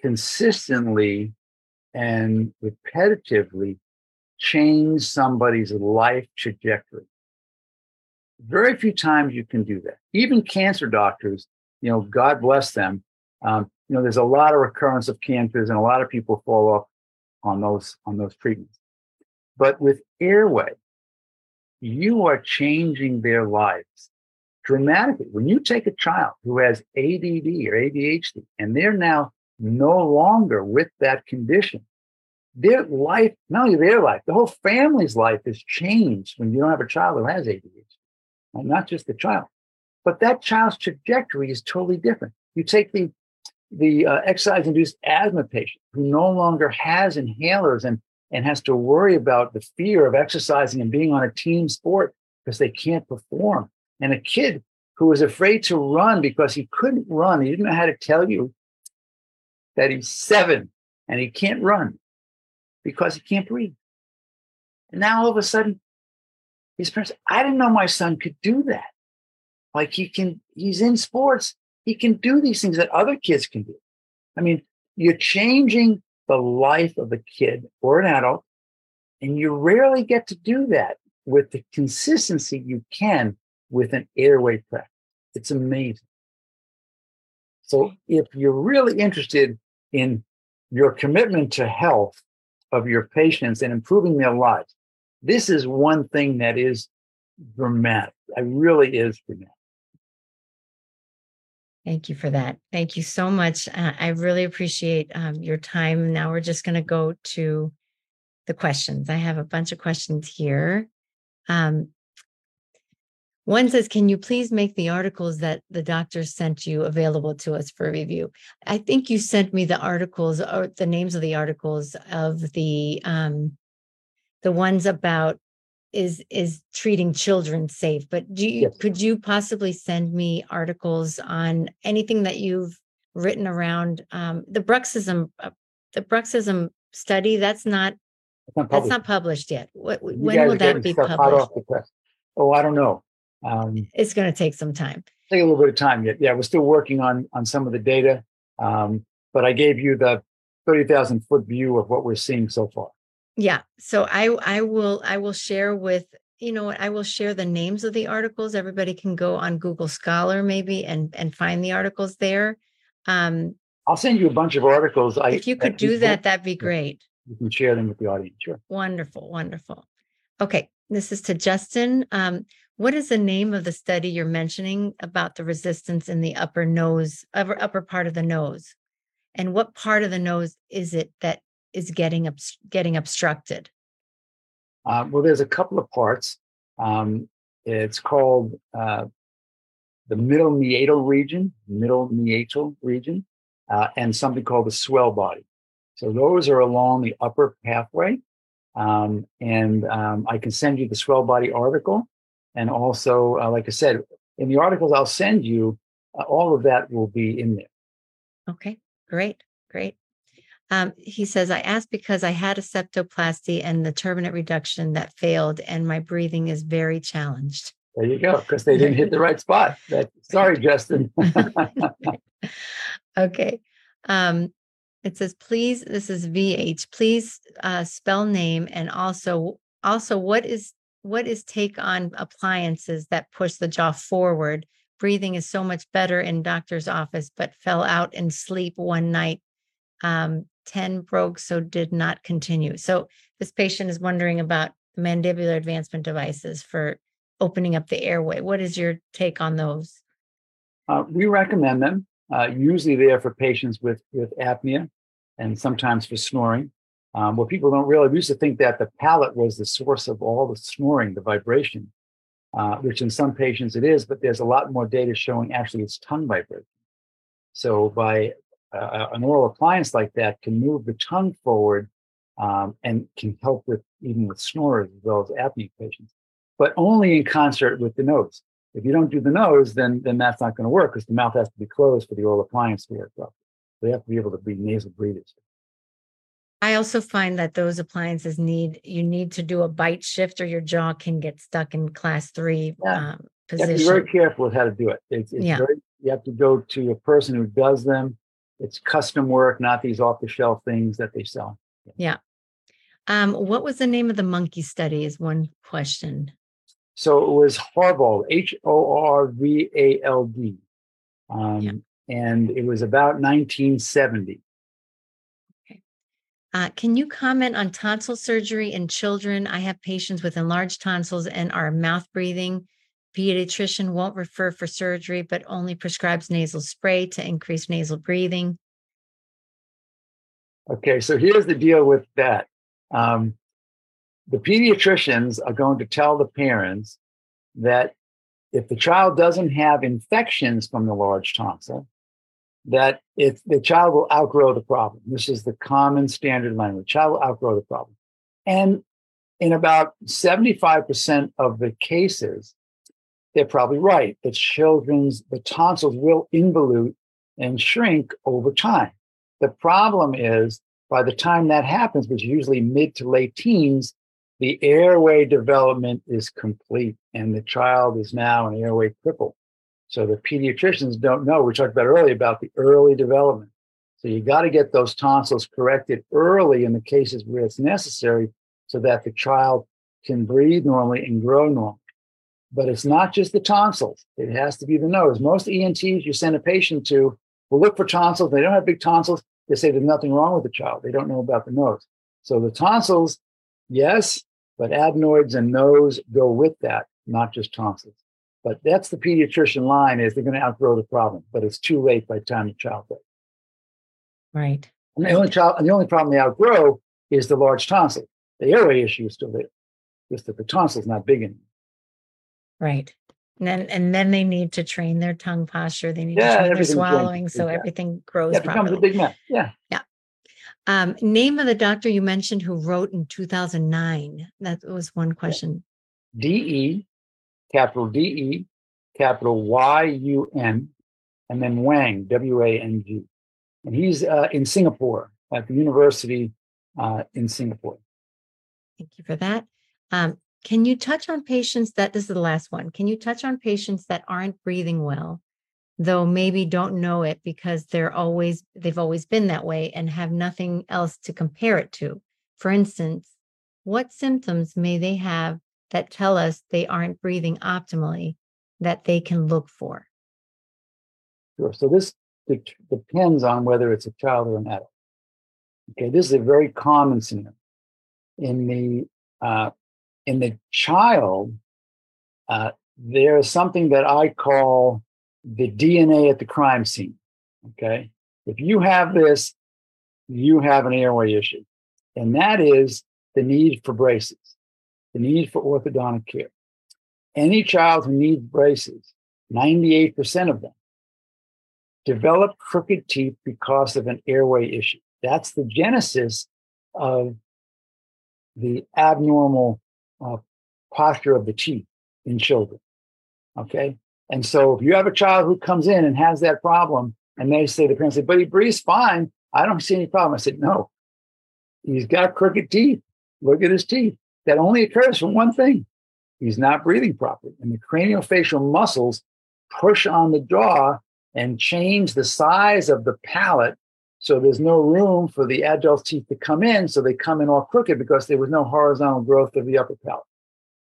consistently and repetitively change somebody's life trajectory. Very few times you can do that. Even cancer doctors, you know, God bless them. Um, you know, there's a lot of recurrence of cancers, and a lot of people fall off on those on those treatments. But with airway, you are changing their lives dramatically. When you take a child who has ADD or ADHD and they're now no longer with that condition, their life, not only their life, the whole family's life is changed when you don't have a child who has ADHD, and not just the child. But that child's trajectory is totally different. You take the the uh, exercise-induced asthma patient who no longer has inhalers and and has to worry about the fear of exercising and being on a team sport because they can't perform and a kid who was afraid to run because he couldn't run. He didn't know how to tell you that he's seven and he can't run because he can't breathe. And now all of a sudden, his parents, I didn't know my son could do that. Like he can, he's in sports, he can do these things that other kids can do. I mean, you're changing the life of a kid or an adult, and you rarely get to do that with the consistency you can with an airway practice. It's amazing. So if you're really interested in your commitment to health of your patients and improving their lives, this is one thing that is dramatic. It really is dramatic. Thank you for that. Thank you so much. Uh, I really appreciate um, your time. Now we're just going to go to the questions. I have a bunch of questions here. Um, one says, Can you please make the articles that the doctor sent you available to us for review? I think you sent me the articles or the names of the articles of the um the ones about is is treating children safe. But do you yes. could you possibly send me articles on anything that you've written around um the bruxism uh, the bruxism study that's not that's not published yet. What, when will that be published? Oh, I don't know. Um, it's going to take some time. Take a little bit of time yet. Yeah, we're still working on on some of the data, um, but I gave you the thirty thousand foot view of what we're seeing so far. Yeah. So I I will I will share with you know I will share the names of the articles. Everybody can go on Google Scholar maybe and and find the articles there. Um, I'll send you a bunch of articles. I, if you could do that, that'd be great. you can share them with the audience. Sure. Wonderful, wonderful. Okay, this is to Justin. Um, what is the name of the study you're mentioning about the resistance in the upper nose, upper, upper part of the nose? And what part of the nose is it that is getting getting obstructed? Uh, well, there's a couple of parts. Um, it's called uh, the middle meatal region, middle meatal region, uh, and something called the swell body. So those are along the upper pathway. Um, and um, I can send you the swell body article. And also, uh, like I said, in the articles I'll send you, uh, all of that will be in there. Okay, great, great. Um, he says, I asked because I had a septoplasty and the turbinate reduction that failed, and my breathing is very challenged. There you go, because they didn't hit the right spot. That, sorry, Justin. okay. Um, it says, please, this is VH, please uh, spell name and also also what is what is take on appliances that push the jaw forward? Breathing is so much better in doctor's office, but fell out in sleep one night. Um, 10 broke, so did not continue. So this patient is wondering about mandibular advancement devices for opening up the airway. What is your take on those? Uh, we recommend them. Uh, usually, they are for patients with with apnea and sometimes for snoring. Um, what people don't realize, we used to think that the palate was the source of all the snoring, the vibration, uh, which in some patients it is, but there's a lot more data showing actually it's tongue vibration. So by uh, an oral appliance like that can move the tongue forward um, and can help with even with snorers as well as apnea patients, but only in concert with the nose. If you don't do the nose, then then that's not going to work because the mouth has to be closed for the oral appliance to work properly. So They have to be able to be nasal breathers. I also find that those appliances need you need to do a bite shift or your jaw can get stuck in class three yeah. um, position. You have to be very careful with how to do it. It's, it's yeah. Very, you have to go to a person who does them. It's custom work, not these off the shelf things that they sell. Yeah. Um, what was the name of the monkey study? Is one question. So it was Horvald, H O R V A L D. Um, yeah and it was about 1970. Okay. Uh, can you comment on tonsil surgery in children? I have patients with enlarged tonsils and are mouth breathing. Pediatrician won't refer for surgery, but only prescribes nasal spray to increase nasal breathing. Okay, so here's the deal with that. Um, the pediatricians are going to tell the parents that if the child doesn't have infections from the large tonsil, that if the child will outgrow the problem. This is the common standard language. Child will outgrow the problem. And in about 75% of the cases, they're probably right. The children's, the tonsils will involute and shrink over time. The problem is by the time that happens, which is usually mid to late teens, the airway development is complete and the child is now an airway cripple. So the pediatricians don't know. We talked about earlier about the early development. So you got to get those tonsils corrected early in the cases where it's necessary so that the child can breathe normally and grow normally. But it's not just the tonsils. It has to be the nose. Most ENTs you send a patient to will look for tonsils. They don't have big tonsils. They say there's nothing wrong with the child. They don't know about the nose. So the tonsils, yes, but adenoids and nose go with that, not just tonsils. But that's the pediatrician line is they're going to outgrow the problem, but it's too late by the time the child does. Right. And the only child, and the only problem they outgrow is the large tonsil. The airway issue is still there, just that the tonsil is not big enough. Right. And then, and then they need to train their tongue posture. They need yeah, to train their swallowing so everything grows yeah, it becomes properly. a big mess. Yeah. Yeah. Um, name of the doctor you mentioned who wrote in 2009. That was one question. D.E capital D E, capital Y U N, and then Wang, W A N G. And he's uh, in Singapore at the university uh, in Singapore. Thank you for that. Um, can you touch on patients that this is the last one? Can you touch on patients that aren't breathing well, though maybe don't know it because they're always they've always been that way and have nothing else to compare it to? For instance, what symptoms may they have that tell us they aren't breathing optimally that they can look for? Sure. So this depends on whether it's a child or an adult. Okay, this is a very common symptom In the uh, in the child, uh, there is something that I call the DNA at the crime scene. Okay, if you have this, you have an airway issue, and that is the need for braces, the need for orthodontic care. Any child who needs braces, 98% of them develop crooked teeth because of an airway issue. That's the genesis of the abnormal uh, posture of the teeth in children. Okay. And so if you have a child who comes in and has that problem, and they say, the parents say, but he breathes fine. I don't see any problem. I said, no, he's got crooked teeth. Look at his teeth. That only occurs from one thing. He's not breathing properly. And the craniofacial muscles push on the jaw and change the size of the palate so there's no room for the adult teeth to come in. So they come in all crooked because there was no horizontal growth of the upper palate.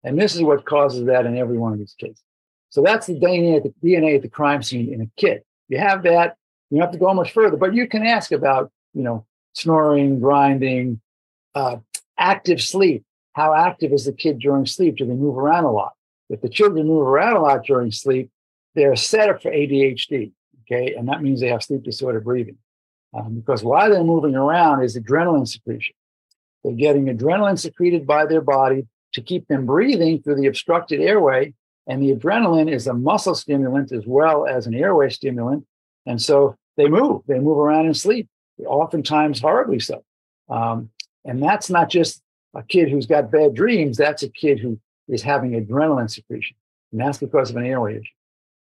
And this is what causes that in every one of these cases. So that's the DNA at the, DNA at the crime scene in a kid. You have that, you don't have to go much further, but you can ask about, you know, snoring, grinding, uh, active sleep. How active is the kid during sleep? Do they move around a lot? If the children move around a lot during sleep, they're set up for ADHD. Okay. And that means they have sleep disorder breathing um, because while they're moving around is adrenaline secretion. They're getting adrenaline secreted by their body to keep them breathing through the obstructed airway. And the adrenaline is a muscle stimulant as well as an airway stimulant. And so they move, they move around and sleep, oftentimes horribly so. Um, and that's not just a kid who's got bad dreams, that's a kid who is having adrenaline secretion. And that's because of an airway issue.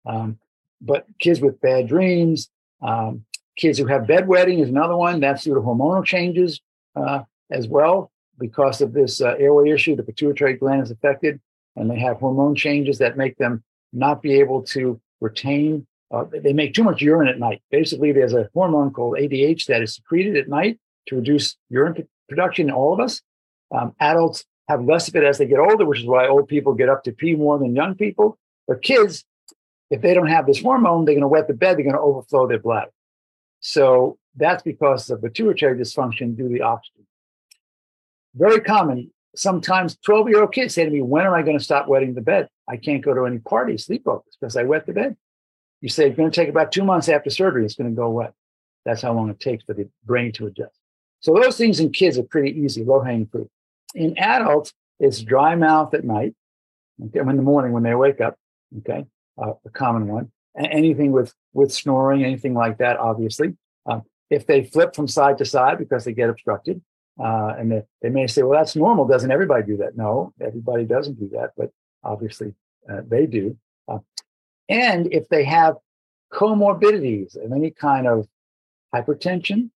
Um, but kids with bad dreams, um, Kids who have bedwetting is another one. That's due to hormonal changes uh, as well because of this uh, airway issue. The pituitary gland is affected, and they have hormone changes that make them not be able to retain. Uh, they make too much urine at night. Basically, there's a hormone called ADH that is secreted at night to reduce urine production in all of us. Um, adults have less of it as they get older, which is why old people get up to pee more than young people. But kids, if they don't have this hormone, they're going to wet the bed, they're going to overflow their bladder. So that's because of pituitary dysfunction due to the oxygen. Very common. Sometimes 12 year old kids say to me, When am I going to stop wetting the bed? I can't go to any parties, sleepovers, because I wet the bed. You say it's going to take about two months after surgery, it's going to go wet. That's how long it takes for the brain to adjust. So those things in kids are pretty easy, low hanging fruit. In adults, it's dry mouth at night, okay, in the morning when they wake up, okay, uh, a common one anything with with snoring, anything like that, obviously. Um, if they flip from side to side because they get obstructed, uh, and they, they may say, well, that's normal. Doesn't everybody do that? No, everybody doesn't do that, but obviously uh, they do. Uh, and if they have comorbidities of any kind of hypertension,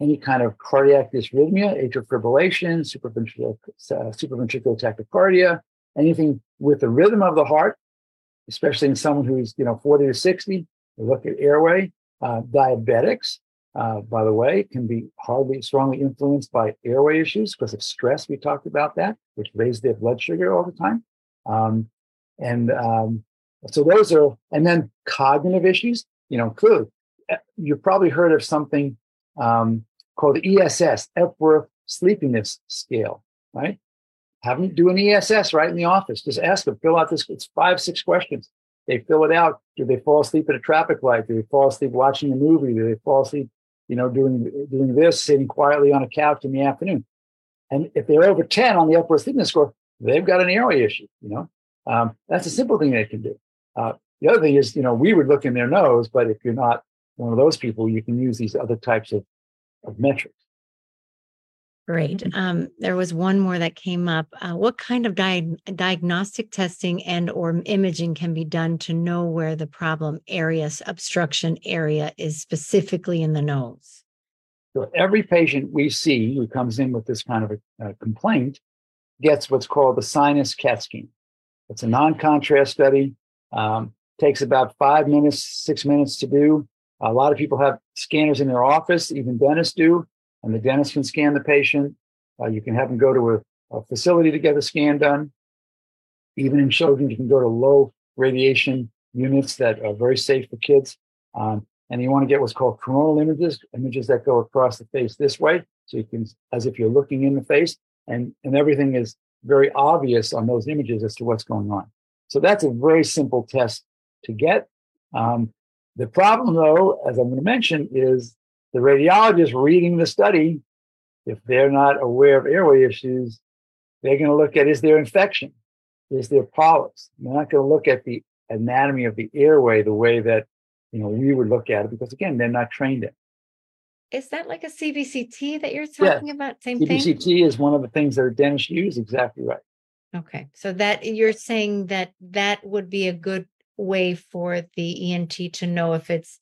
any kind of cardiac dysrhythmia, atrial fibrillation, supraventricular, uh, supraventricular tachycardia, anything with the rhythm of the heart, especially in someone who's you know 40 to 60 look at airway. Uh, diabetics uh, by the way can be hardly strongly influenced by airway issues because of stress. We talked about that which raise their blood sugar all the time. Um, and um, so those are and then cognitive issues you know clearly eh, you've probably heard of something um, called the ess epworth sleepiness scale right have them do an ESS right in the office. Just ask them, fill out this. It's five, six questions. They fill it out. Do they fall asleep at a traffic light? Do they fall asleep watching a movie? Do they fall asleep, you know, doing doing this, sitting quietly on a couch in the afternoon? And if they're over 10 on the Epworth sleepiness score, they've got an airway issue, you know. Um, that's a simple thing they can do. Uh, the other thing is, you know, we would look in their nose, but if you're not one of those people, you can use these other types of, of metrics. Great. Um, there was one more that came up. Uh, what kind of di- diagnostic testing and or imaging can be done to know where the problem area, obstruction area, is specifically in the nose? So every patient we see who comes in with this kind of a, a complaint gets what's called the sinus CAT scan. It's a non-contrast study. Um, takes about five minutes, six minutes to do. A lot of people have scanners in their office, even dentists do and the dentist can scan the patient. Uh, you can have them go to a, a, facility to get a scan done. Even in children, you can go to low radiation units that are very safe for kids. Um, and you want to get what's called coronal images, images that go across the face this way. So you can, as if you're looking in the face and, and everything is very obvious on those images as to what's going on. So that's a very simple test to get. Um, the problem though, as I'm going to mention, is the radiologist reading the study, if they're not aware of airway issues, they're going to look at, is there infection? Is there polyps? They're not going to look at the anatomy of the airway the way that you know we would look at it because again they're not trained in. Is that like a CBCT that you're talking yeah. about? Same CBCT thing. CBCT is one of the things that are dentists use. Exactly right. Okay, so that you're saying that that would be a good way for the ENT to know if it's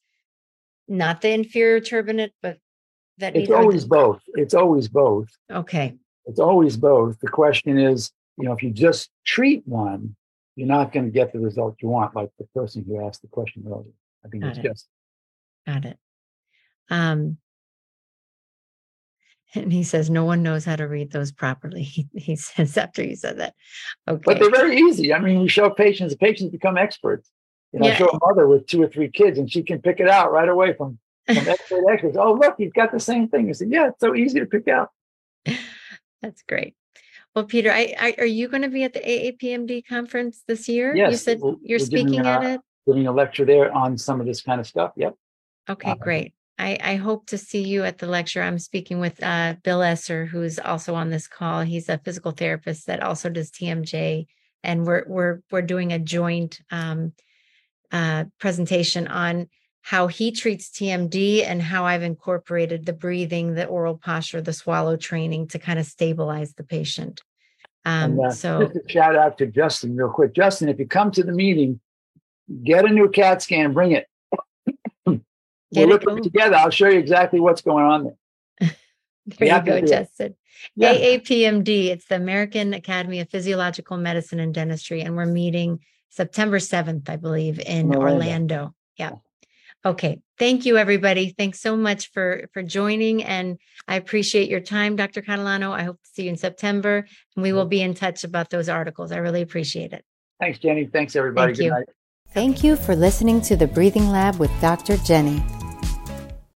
not the inferior turbinate, but that it's always both. It's always both. Okay. It's always both. The question is, you know, if you just treat one, you're not going to get the result you want, like the person who asked the question earlier. I think Got it's it. just. Got it. Um, and he says no one knows how to read those properly. He, he says after you said that. Okay. But they're very easy. I mean, we show patients, the patients become experts. You know, yeah. Show a mother with two or three kids and she can pick it out right away from, from expert experts. Oh, look, he's got the same thing. I said, yeah, it's so easy to pick out. That's great. Well, Peter, I, I, are you going to be at the AAPMD conference this year? Yes. You said we're, you're we're speaking giving, at uh, it? Giving a lecture there on some of this kind of stuff. Yep. Okay, uh, great. I, I, hope to see you at the lecture. I'm speaking with uh, Bill Esser, who's also on this call. He's a physical therapist that also does TMJ, and we're we're we're doing a joint um, uh, presentation on how he treats TMD and how I've incorporated the breathing, the oral posture, the swallow training to kind of stabilize the patient. Um, and, uh, so, just a shout out to Justin, real quick. Justin, if you come to the meeting, get a new CAT scan, bring it. we'll look at it together. I'll show you exactly what's going on there. there you, you go, Justin. Yeah. AAPMD, it's the American Academy of Physiological Medicine and Dentistry, and we're meeting September 7th, I believe, in Orlando. Orlando. Yeah. Okay. Thank you, everybody. Thanks so much for for joining, and I appreciate your time, Dr. Catalano. I hope to see you in September, and we will be in touch about those articles. I really appreciate it. Thanks, Jenny. Thanks, everybody. Thank Good you. night. Thank you for listening to the Breathing Lab with Dr. Jenny.